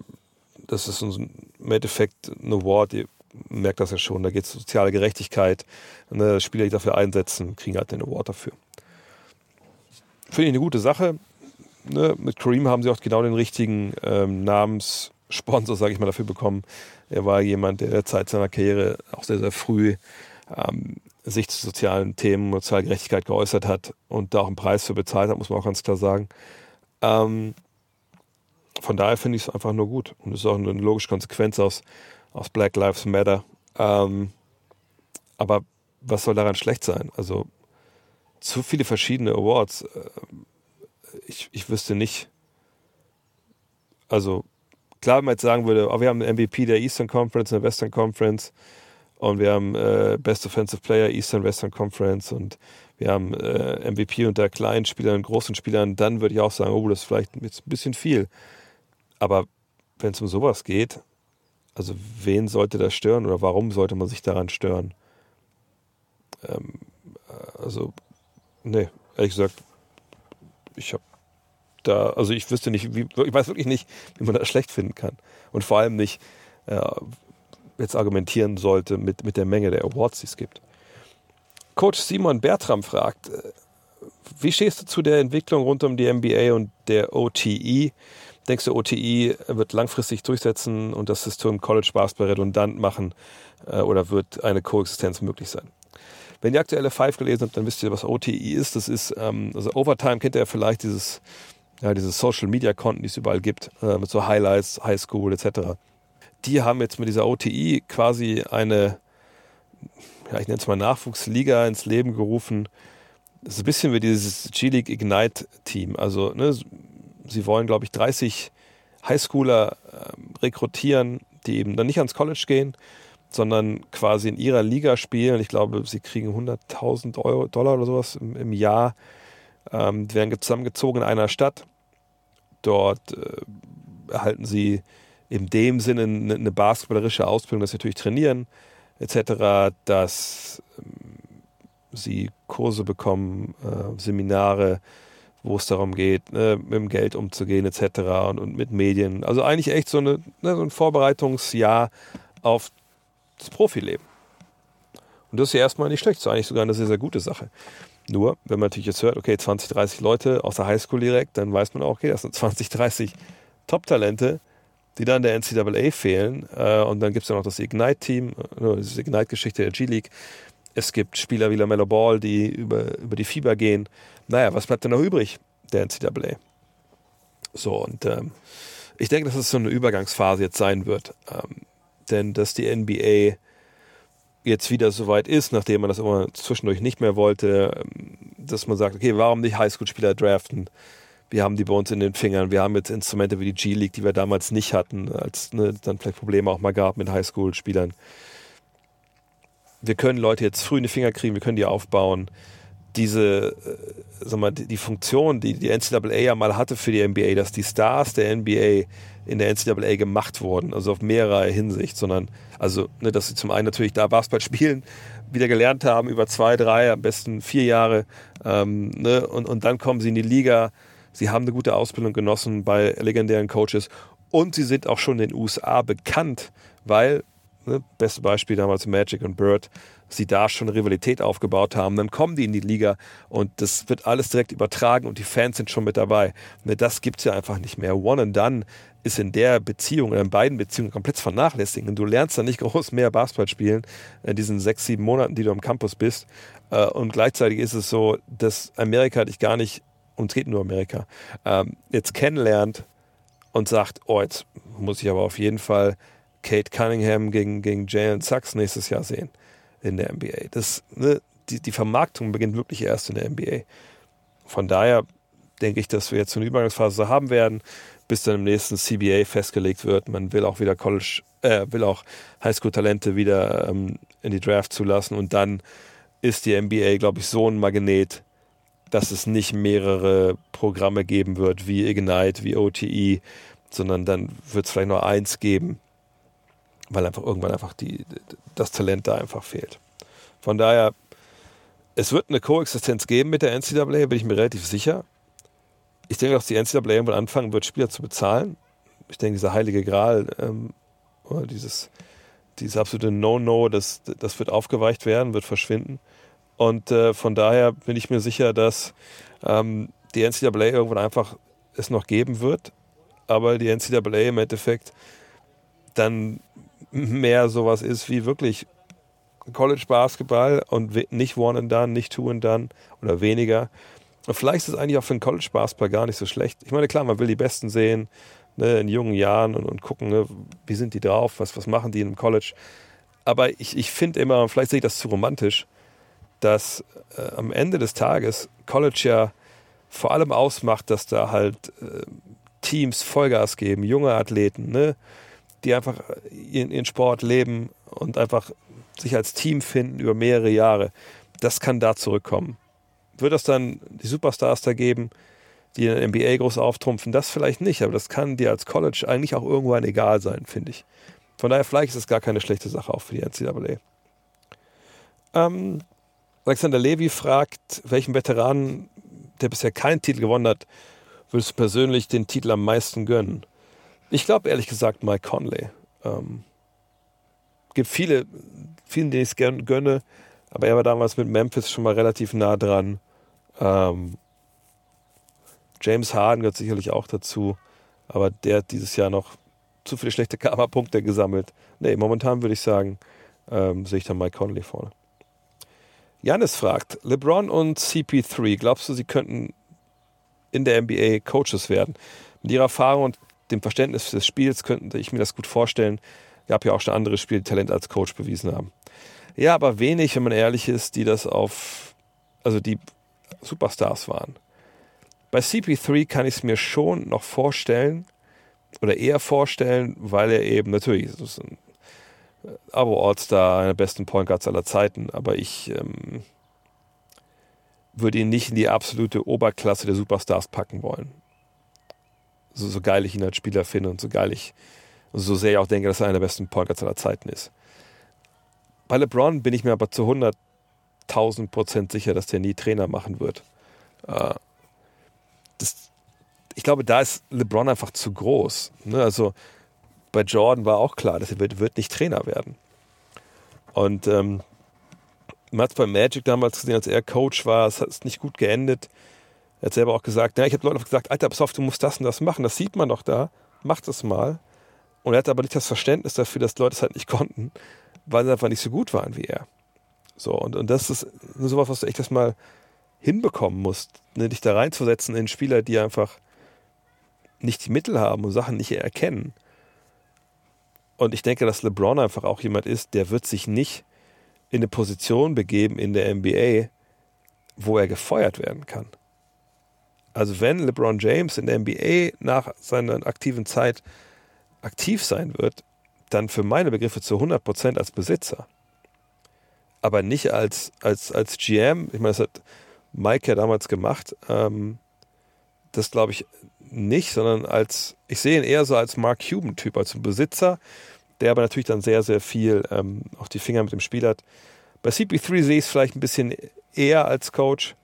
Speaker 1: das ist im Endeffekt ein Award, ihr merkt das ja schon, da geht es um soziale Gerechtigkeit. Ne, Spieler, die dafür einsetzen, kriegen halt den Award dafür. Finde ich eine gute Sache. Ne, mit Kareem haben sie auch genau den richtigen ähm, Namenssponsor, sage ich mal, dafür bekommen. Er war jemand, der in der Zeit seiner Karriere auch sehr, sehr früh ähm, sich zu sozialen Themen, sozialer Gerechtigkeit geäußert hat und da auch einen Preis für bezahlt hat, muss man auch ganz klar sagen. Ähm, von daher finde ich es einfach nur gut. Und es ist auch eine logische Konsequenz aus, aus Black Lives Matter. Ähm, aber was soll daran schlecht sein? Also zu viele verschiedene Awards. Äh, ich, ich wüsste nicht. Also klar, wenn man jetzt sagen würde, oh, wir haben einen MVP der Eastern Conference, der Western Conference, und wir haben äh, Best Offensive Player Eastern Western Conference und wir haben äh, MVP unter kleinen Spielern großen Spielern, dann würde ich auch sagen, oh, das ist vielleicht jetzt ein bisschen viel. Aber wenn es um sowas geht, also wen sollte das stören oder warum sollte man sich daran stören? Ähm, also, nee, ehrlich gesagt, ich habe da, also ich wüsste nicht, wie, ich weiß wirklich nicht, wie man das schlecht finden kann. Und vor allem nicht, äh, jetzt argumentieren sollte mit, mit der Menge der Awards, die es gibt. Coach Simon Bertram fragt, äh, wie stehst du zu der Entwicklung rund um die NBA und der OTE? Denkst du, OTE wird langfristig durchsetzen und das System College Basketball redundant machen äh, oder wird eine Koexistenz möglich sein? Wenn ihr aktuelle Five gelesen habt, dann wisst ihr, was OTE ist. Das ist, ähm, also Overtime kennt ihr vielleicht dieses, ja, diese Social Media Konten, die es überall gibt, äh, mit so Highlights, High School etc die haben jetzt mit dieser OTI quasi eine, ja, ich nenne es mal Nachwuchsliga ins Leben gerufen. Das ist ein bisschen wie dieses G-League Ignite Team. Also, ne, sie wollen, glaube ich, 30 Highschooler äh, rekrutieren, die eben dann nicht ans College gehen, sondern quasi in ihrer Liga spielen. Ich glaube, sie kriegen 100.000 Euro, Dollar oder sowas im, im Jahr, ähm, werden zusammengezogen in einer Stadt. Dort äh, erhalten sie in dem Sinne eine, eine basketballerische Ausbildung, dass sie natürlich trainieren, etc., dass ähm, sie Kurse bekommen, äh, Seminare, wo es darum geht, ne, mit dem Geld umzugehen, etc. Und, und, mit Medien. Also eigentlich echt so, eine, ne, so ein Vorbereitungsjahr auf das Profileben. Und das ist ja erstmal nicht schlecht, das ist eigentlich sogar eine sehr, sehr gute Sache. Nur, wenn man natürlich jetzt hört, okay, 20, 30 Leute aus der Highschool direkt, dann weiß man auch, okay, das sind 20, 30 Top-Talente, die dann der NCAA fehlen. Äh, und dann gibt es ja noch das Ignite-Team, äh, diese Ignite-Geschichte der G-League. Es gibt Spieler wie LaMelo Ball, die über, über die Fieber gehen. Naja, was bleibt denn noch übrig, der NCAA? So, und ähm, ich denke, dass es so eine Übergangsphase jetzt sein wird. Ähm, denn dass die NBA jetzt wieder so weit ist, nachdem man das immer zwischendurch nicht mehr wollte, ähm, dass man sagt, okay, warum nicht Highschool-Spieler draften? Wir haben die bei uns in den Fingern. Wir haben jetzt Instrumente wie die G-League, die wir damals nicht hatten, als ne, dann vielleicht Probleme auch mal gab mit Highschool-Spielern. Wir können Leute jetzt früh in die Finger kriegen, wir können die aufbauen. Diese, äh, sag mal, die, die Funktion, die die NCAA ja mal hatte für die NBA, dass die Stars der NBA in der NCAA gemacht wurden, also auf mehrere Hinsicht, sondern also, ne, dass sie zum einen natürlich da Basketball spielen, wieder gelernt haben über zwei, drei, am besten vier Jahre, ähm, ne, und, und dann kommen sie in die Liga. Sie haben eine gute Ausbildung genossen bei legendären Coaches und sie sind auch schon in den USA bekannt, weil, ne, beste Beispiel damals Magic und Bird, sie da schon Rivalität aufgebaut haben, dann kommen die in die Liga und das wird alles direkt übertragen und die Fans sind schon mit dabei. Ne, das gibt es ja einfach nicht mehr. One and Done ist in der Beziehung in beiden Beziehungen komplett vernachlässigt. Und du lernst dann nicht groß mehr Basketball spielen in diesen sechs, sieben Monaten, die du am Campus bist. Äh, und gleichzeitig ist es so, dass Amerika dich gar nicht, und es geht nur Amerika, ähm, jetzt kennenlernt und sagt, oh, jetzt muss ich aber auf jeden Fall Kate Cunningham gegen, gegen Jalen Sachs nächstes Jahr sehen in der NBA. Das, ne, die, die Vermarktung beginnt wirklich erst in der NBA. Von daher denke ich, dass wir jetzt eine Übergangsphase haben werden bis dann im nächsten CBA festgelegt wird. Man will auch wieder College, äh, will auch Highschool-Talente wieder ähm, in die Draft zulassen und dann ist die NBA, glaube ich, so ein Magnet, dass es nicht mehrere Programme geben wird wie Ignite, wie OTE, sondern dann wird es vielleicht nur eins geben, weil einfach irgendwann einfach die, das Talent da einfach fehlt. Von daher, es wird eine Koexistenz geben mit der NCAA, bin ich mir relativ sicher ich denke, dass die NCAA irgendwann anfangen wird, Spieler zu bezahlen. Ich denke, dieser heilige Gral ähm, oder dieses, dieses absolute No-No, das, das wird aufgeweicht werden, wird verschwinden. Und äh, von daher bin ich mir sicher, dass ähm, die NCAA irgendwann einfach es noch geben wird, aber die NCAA im Endeffekt dann mehr sowas ist wie wirklich College Basketball und nicht One and Done, nicht Two and Done oder weniger, und vielleicht ist es eigentlich auch für einen College-Basketball gar nicht so schlecht. Ich meine, klar, man will die Besten sehen ne, in jungen Jahren und, und gucken, ne, wie sind die drauf, was, was machen die in einem College. Aber ich, ich finde immer, vielleicht sehe ich das zu romantisch, dass äh, am Ende des Tages College ja vor allem ausmacht, dass da halt äh, Teams Vollgas geben, junge Athleten, ne, die einfach ihren, ihren Sport leben und einfach sich als Team finden über mehrere Jahre. Das kann da zurückkommen wird es dann die Superstars da geben, die in der NBA groß auftrumpfen? Das vielleicht nicht, aber das kann dir als College eigentlich auch irgendwann egal sein, finde ich. Von daher, vielleicht ist es gar keine schlechte Sache auch für die NCAA. Ähm, Alexander Levy fragt, welchen Veteranen, der bisher keinen Titel gewonnen hat, würdest du persönlich den Titel am meisten gönnen? Ich glaube ehrlich gesagt Mike Conley. Ähm, gibt viele, vielen, denen ich es gönne, aber er war damals mit Memphis schon mal relativ nah dran. Ähm, James Harden gehört sicherlich auch dazu, aber der hat dieses Jahr noch zu viele schlechte Karma-Punkte gesammelt. Nee, momentan würde ich sagen, ähm, sehe ich da Mike Conley vorne. Janis fragt, LeBron und CP3, glaubst du, sie könnten in der NBA Coaches werden? Mit ihrer Erfahrung und dem Verständnis des Spiels könnte ich mir das gut vorstellen. Gab ja auch schon andere Spiele, die Talent als Coach bewiesen haben. Ja, aber wenig, wenn man ehrlich ist, die das auf, also die Superstars waren. Bei CP3 kann ich es mir schon noch vorstellen oder eher vorstellen, weil er eben natürlich ist ein Abo All-Star, einer der besten Point Guards aller Zeiten, aber ich ähm, würde ihn nicht in die absolute Oberklasse der Superstars packen wollen. So, so geil ich ihn als Spieler finde und so geil ich So sehr ich auch denke, dass er einer der besten Point Guards aller Zeiten ist. Bei LeBron bin ich mir aber zu 100.000 Prozent sicher, dass der nie Trainer machen wird. Äh, das, ich glaube, da ist LeBron einfach zu groß. Ne? Also bei Jordan war auch klar, dass er wird, wird nicht Trainer werden. Und ähm, man hat es bei Magic damals gesehen, als er Coach war, es hat nicht gut geendet. Er hat selber auch gesagt, ja, ich habe Leuten gesagt, Alter, pass auf, du musst das und das machen. Das sieht man doch da. Mach das mal. Und er hatte aber nicht das Verständnis dafür, dass Leute es halt nicht konnten, weil sie einfach nicht so gut waren wie er. So, und, und das ist sowas, was du echt erstmal hinbekommen musst, ne, dich da reinzusetzen in Spieler, die einfach nicht die Mittel haben und Sachen nicht erkennen. Und ich denke, dass LeBron einfach auch jemand ist, der wird sich nicht in eine Position begeben in der NBA, wo er gefeuert werden kann. Also wenn LeBron James in der NBA nach seiner aktiven Zeit aktiv sein wird, dann für meine Begriffe zu 100% als Besitzer. Aber nicht als, als, als GM. Ich meine, das hat Mike ja damals gemacht. Ähm, das glaube ich nicht, sondern als, ich sehe ihn eher so als Mark Cuban-Typ, als ein Besitzer, der aber natürlich dann sehr, sehr viel ähm, auch die Finger mit dem Spiel hat. Bei CP3 sehe ich es vielleicht ein bisschen eher als Coach,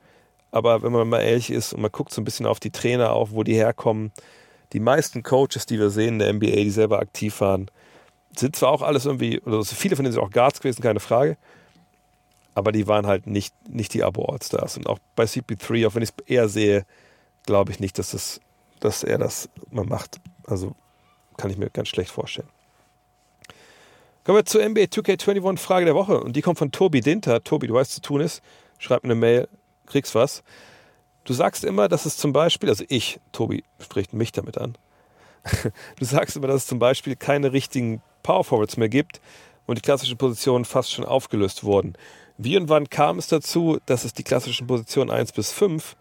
Speaker 1: aber wenn man mal ehrlich ist und man guckt so ein bisschen auf die Trainer auf, wo die herkommen, die meisten Coaches, die wir sehen in der NBA, die selber aktiv waren, sind zwar auch alles irgendwie, oder viele von denen sind auch Guards gewesen, keine Frage, aber die waren halt nicht, nicht die Abo-All-Stars. Und auch bei CP3, auch wenn ich es eher sehe, glaube ich nicht, dass, das, dass er das mal macht. Also kann ich mir ganz schlecht vorstellen. Kommen wir zur NBA 2K21 Frage der Woche. Und die kommt von Tobi Dinter. Tobi, du weißt, was zu tun ist. Schreib mir eine Mail, kriegst was. Du sagst immer, dass es zum Beispiel, also ich, Tobi spricht mich damit an. Du sagst immer, dass es zum Beispiel keine richtigen Power Forwards mehr gibt und die klassischen Positionen fast schon aufgelöst wurden. Wie und wann kam es dazu, dass es die klassischen Positionen 1 bis 5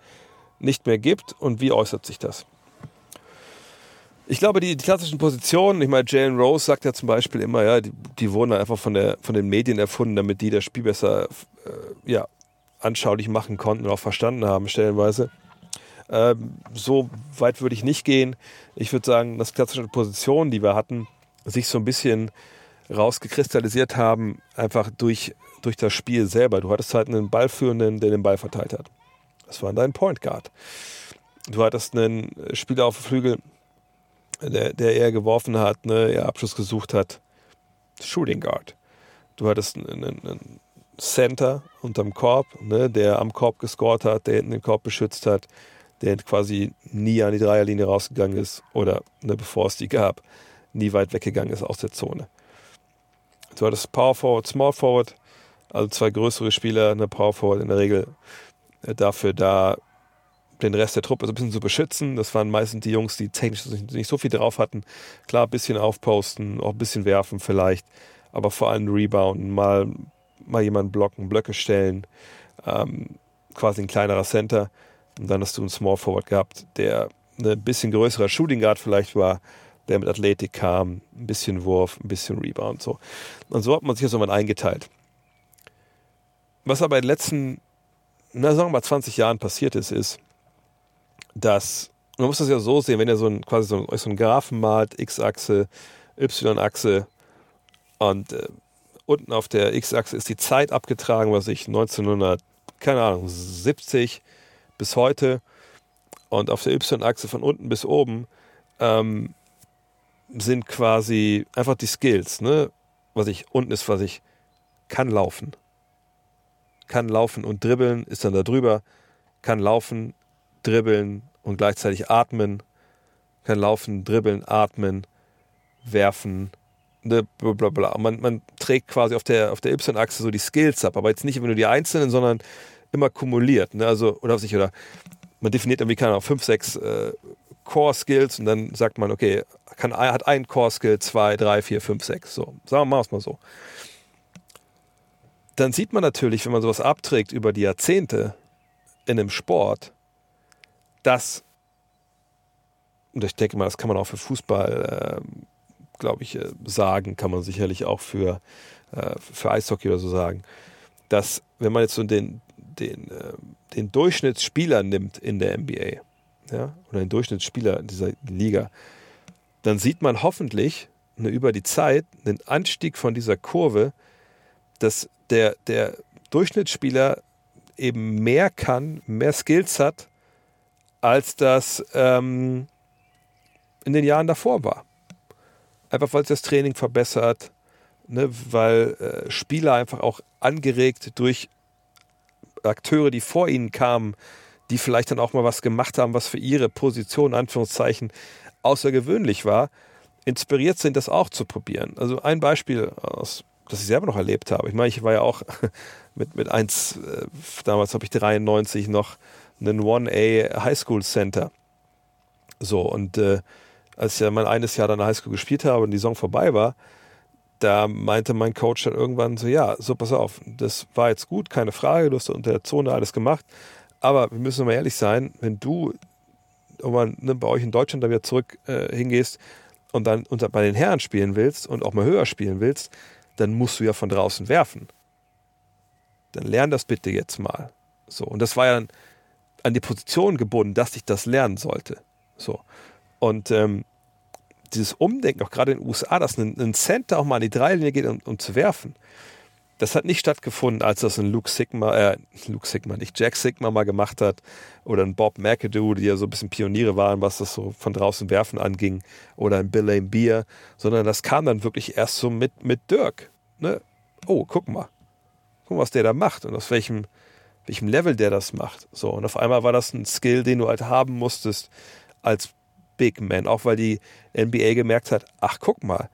Speaker 1: nicht mehr gibt und wie äußert sich das? Ich glaube, die, die klassischen Positionen, ich meine, Jalen Rose sagt ja zum Beispiel immer, ja, die, die wurden einfach von, der, von den Medien erfunden, damit die das Spiel besser äh, ja, anschaulich machen konnten und auch verstanden haben, stellenweise. Ähm, so weit würde ich nicht gehen. Ich würde sagen, dass klassische Positionen, die wir hatten, sich so ein bisschen rausgekristallisiert haben, einfach durch, durch das Spiel selber. Du hattest halt einen Ballführenden, der den Ball verteilt hat. Das war dein Point Guard. Du hattest einen Spieler auf dem Flügel, der, der eher geworfen hat, ne, eher Abschluss gesucht hat. Shooting Guard. Du hattest einen, einen Center unterm Korb, ne, der am Korb gescored hat, der hinten den Korb beschützt hat, der quasi nie an die Dreierlinie rausgegangen ist oder ne, bevor es die gab, nie weit weggegangen ist aus der Zone. Du hattest Power Forward, Small Forward, also zwei größere Spieler, eine Power Forward in der Regel äh, dafür da, den Rest der Truppe so ein bisschen zu beschützen. Das waren meistens die Jungs, die technisch nicht so viel drauf hatten. Klar, ein bisschen aufposten, auch ein bisschen werfen vielleicht, aber vor allem rebounden, mal, mal jemanden blocken, Blöcke stellen, ähm, quasi ein kleinerer Center. Und dann hast du einen Small Forward gehabt, der ein bisschen größerer Shooting Guard vielleicht war, der mit Athletik kam, ein bisschen Wurf, ein bisschen Rebound. So. Und so hat man sich das irgendwann eingeteilt. Was aber in den letzten, na, sagen wir mal 20 Jahren passiert ist, ist, dass, man muss das ja so sehen, wenn ihr so ein, quasi so, euch so einen Graphen malt, X-Achse, Y-Achse und äh, unten auf der X-Achse ist die Zeit abgetragen, was ich 1900, keine Ahnung, 70 bis heute und auf der Y-Achse von unten bis oben ähm, sind quasi einfach die Skills, ne? Was ich, unten ist, was ich kann laufen. Kann laufen und dribbeln, ist dann da drüber. Kann laufen, dribbeln und gleichzeitig atmen. Kann laufen, dribbeln, atmen, werfen. Ne, blablabla. Man, man trägt quasi auf der, auf der Y-Achse so die Skills ab, aber jetzt nicht immer nur die einzelnen, sondern immer kumuliert. Ne? Also, oder was ich, oder man definiert irgendwie, keine Ahnung, fünf, sechs äh, Core-Skills und dann sagt man, okay, kann, hat ein Core-Skill, zwei, drei, vier, fünf, sechs. So, sagen wir mal, mal so. Dann sieht man natürlich, wenn man sowas abträgt über die Jahrzehnte in einem Sport, dass, und ich denke mal, das kann man auch für Fußball, äh, glaube ich, äh, sagen, kann man sicherlich auch für, äh, für Eishockey oder so sagen, dass wenn man jetzt so den, den, äh, den Durchschnittsspieler nimmt in der NBA, ja, oder den Durchschnittsspieler dieser Liga, dann sieht man hoffentlich, ne, über die Zeit einen Anstieg von dieser Kurve, dass der, der Durchschnittsspieler eben mehr kann, mehr Skills hat, als das ähm, in den Jahren davor war. Einfach weil sich das Training verbessert, ne, weil äh, Spieler einfach auch angeregt durch Akteure, die vor ihnen kamen, die vielleicht dann auch mal was gemacht haben, was für ihre Position, Anführungszeichen, außergewöhnlich war, inspiriert sind, das auch zu probieren. Also ein Beispiel, aus, das ich selber noch erlebt habe. Ich meine, ich war ja auch mit, mit 1, äh, damals habe ich 93 noch einen 1A Highschool Center. So, und äh, als ich ja mein eines Jahr dann Highschool gespielt habe und die Saison vorbei war, da meinte mein Coach dann irgendwann so, ja, so pass auf, das war jetzt gut, keine Frage, du hast unter der Zone alles gemacht, aber wir müssen mal ehrlich sein, wenn du mal, ne, bei euch in Deutschland da wieder zurück äh, hingehst und dann unter, bei den Herren spielen willst und auch mal höher spielen willst, dann musst du ja von draußen werfen. Dann lern das bitte jetzt mal. So, und das war ja dann an die Position gebunden, dass ich das lernen sollte. So. Und ähm, dieses Umdenken, auch gerade in den USA, dass ein, ein Center auch mal an die Dreilinie geht, um, um zu werfen, das hat nicht stattgefunden, als das ein Luke Sigma, äh, Luke Sigma, nicht Jack Sigma mal gemacht hat oder ein Bob McAdoo, die ja so ein bisschen Pioniere waren, was das so von draußen werfen anging, oder ein Bill Lane Beer, sondern das kam dann wirklich erst so mit, mit Dirk. Ne? Oh, guck mal. Guck mal, was der da macht und aus welchem, welchem Level der das macht. So, und auf einmal war das ein Skill, den du halt haben musstest als Big Man, auch weil die NBA gemerkt hat, ach guck mal,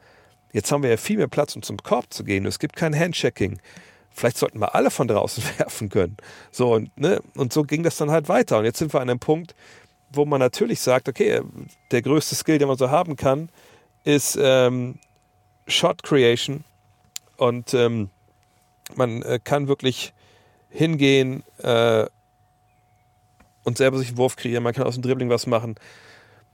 Speaker 1: jetzt haben wir ja viel mehr Platz, um zum Korb zu gehen. Es gibt kein Handchecking. Vielleicht sollten wir alle von draußen werfen können. So und, ne? und so ging das dann halt weiter. Und jetzt sind wir an einem Punkt, wo man natürlich sagt, okay, der größte Skill, den man so haben kann, ist ähm, Shot Creation. Und ähm, man äh, kann wirklich hingehen äh, und selber sich einen Wurf kreieren. Man kann aus dem Dribbling was machen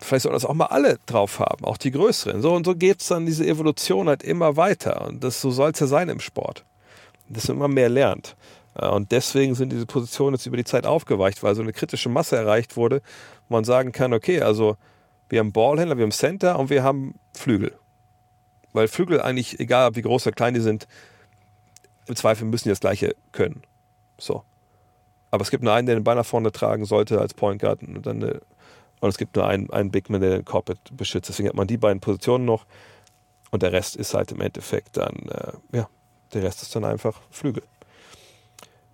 Speaker 1: vielleicht sollen das auch mal alle drauf haben, auch die größeren. So und so geht es dann diese Evolution halt immer weiter. Und das so soll es ja sein im Sport. Dass man immer mehr lernt. Und deswegen sind diese Positionen jetzt über die Zeit aufgeweicht, weil so eine kritische Masse erreicht wurde, wo man sagen kann, okay, also wir haben Ballhändler, wir haben Center und wir haben Flügel. Weil Flügel eigentlich, egal wie groß oder klein die sind, im Zweifel müssen die das Gleiche können. So. Aber es gibt nur einen, der den Ball nach vorne tragen sollte als Point Guard und dann eine und es gibt nur einen, einen Big Man, der den Corporate beschützt. Deswegen hat man die beiden Positionen noch. Und der Rest ist halt im Endeffekt dann, äh, ja, der Rest ist dann einfach Flügel.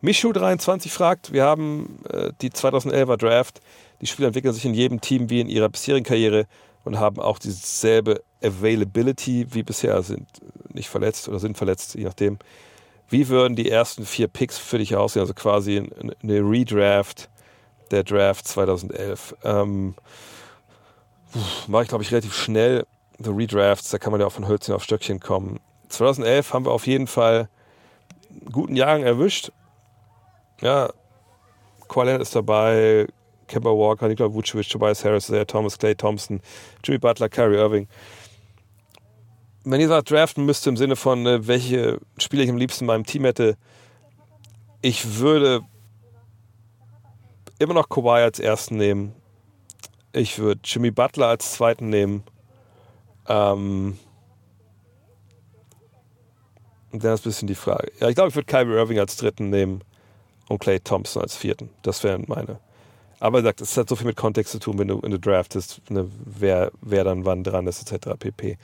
Speaker 1: Mishu23 fragt, wir haben äh, die 2011er Draft. Die Spieler entwickeln sich in jedem Team wie in ihrer bisherigen Karriere und haben auch dieselbe Availability wie bisher, sind nicht verletzt oder sind verletzt, je nachdem. Wie würden die ersten vier Picks für dich aussehen? Also quasi eine Redraft der Draft 2011. Ähm, Mache ich, glaube ich, relativ schnell. The Redrafts, da kann man ja auch von Hölzchen auf Stöckchen kommen. 2011 haben wir auf jeden Fall guten Jahrgang erwischt. Ja, Qualen ist dabei, Kemba Walker, Nikola Vucevic, Tobias Harris, Thomas, Clay Thompson, Jimmy Butler, Kyrie Irving. Wenn ihr sagt, draften müsst im Sinne von, äh, welche Spieler ich am liebsten in meinem Team hätte, ich würde immer noch Kawhi als ersten nehmen. Ich würde Jimmy Butler als zweiten nehmen. Ähm und dann ist ein bisschen die Frage. Ja, ich glaube, ich würde Kyrie Irving als dritten nehmen und Clay Thompson als vierten. Das wären meine. Aber sagt, es hat so viel mit Kontext zu tun, wenn du in der Draft ist, ne, wer, wer dann wann dran ist, etc. pp.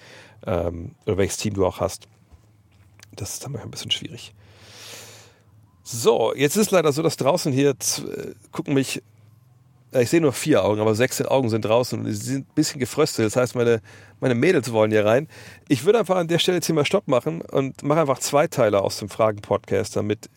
Speaker 1: Ähm, oder welches Team du auch hast. Das ist dann manchmal ein bisschen schwierig. So, jetzt ist leider so, dass draußen hier äh, gucken mich, ich sehe nur vier Augen, aber sechs Augen sind draußen und sie sind ein bisschen gefröstelt. Das heißt, meine, meine Mädels wollen hier rein. Ich würde einfach an der Stelle jetzt hier mal Stopp machen und mache einfach zwei Teile aus dem Fragen-Podcast, damit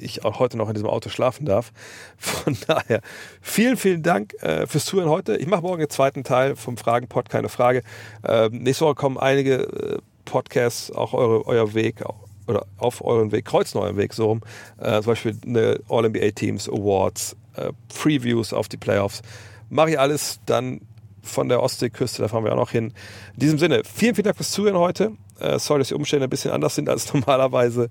Speaker 1: ich auch heute noch in diesem Auto schlafen darf. Von daher, vielen, vielen Dank äh, fürs Zuhören heute. Ich mache morgen den zweiten Teil vom Fragen-Pod, keine Frage. Ähm, nächste Woche kommen einige äh, Podcasts, auch eure, euer Weg, oder auf euren Weg, kreuzen euren Weg so rum. Äh, zum Beispiel eine All-NBA Teams Awards, äh, Previews auf die Playoffs. Mache ich alles dann von der Ostseeküste, da fahren wir auch noch hin. In diesem Sinne, vielen, vielen Dank fürs Zuhören heute. Äh, sorry, dass die Umstände ein bisschen anders sind als normalerweise.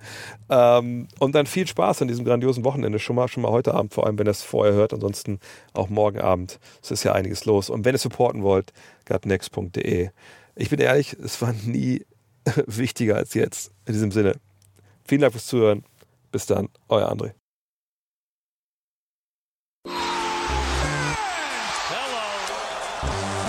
Speaker 1: Ähm, und dann viel Spaß an diesem grandiosen Wochenende. Schon mal, schon mal heute Abend, vor allem wenn ihr es vorher hört. Ansonsten auch morgen Abend. Es ist ja einiges los. Und wenn ihr supporten wollt, gutnext.de Ich bin ehrlich, es war nie wichtiger als jetzt. In diesem Sinne, vielen Dank fürs Zuhören. Bis dann, euer André.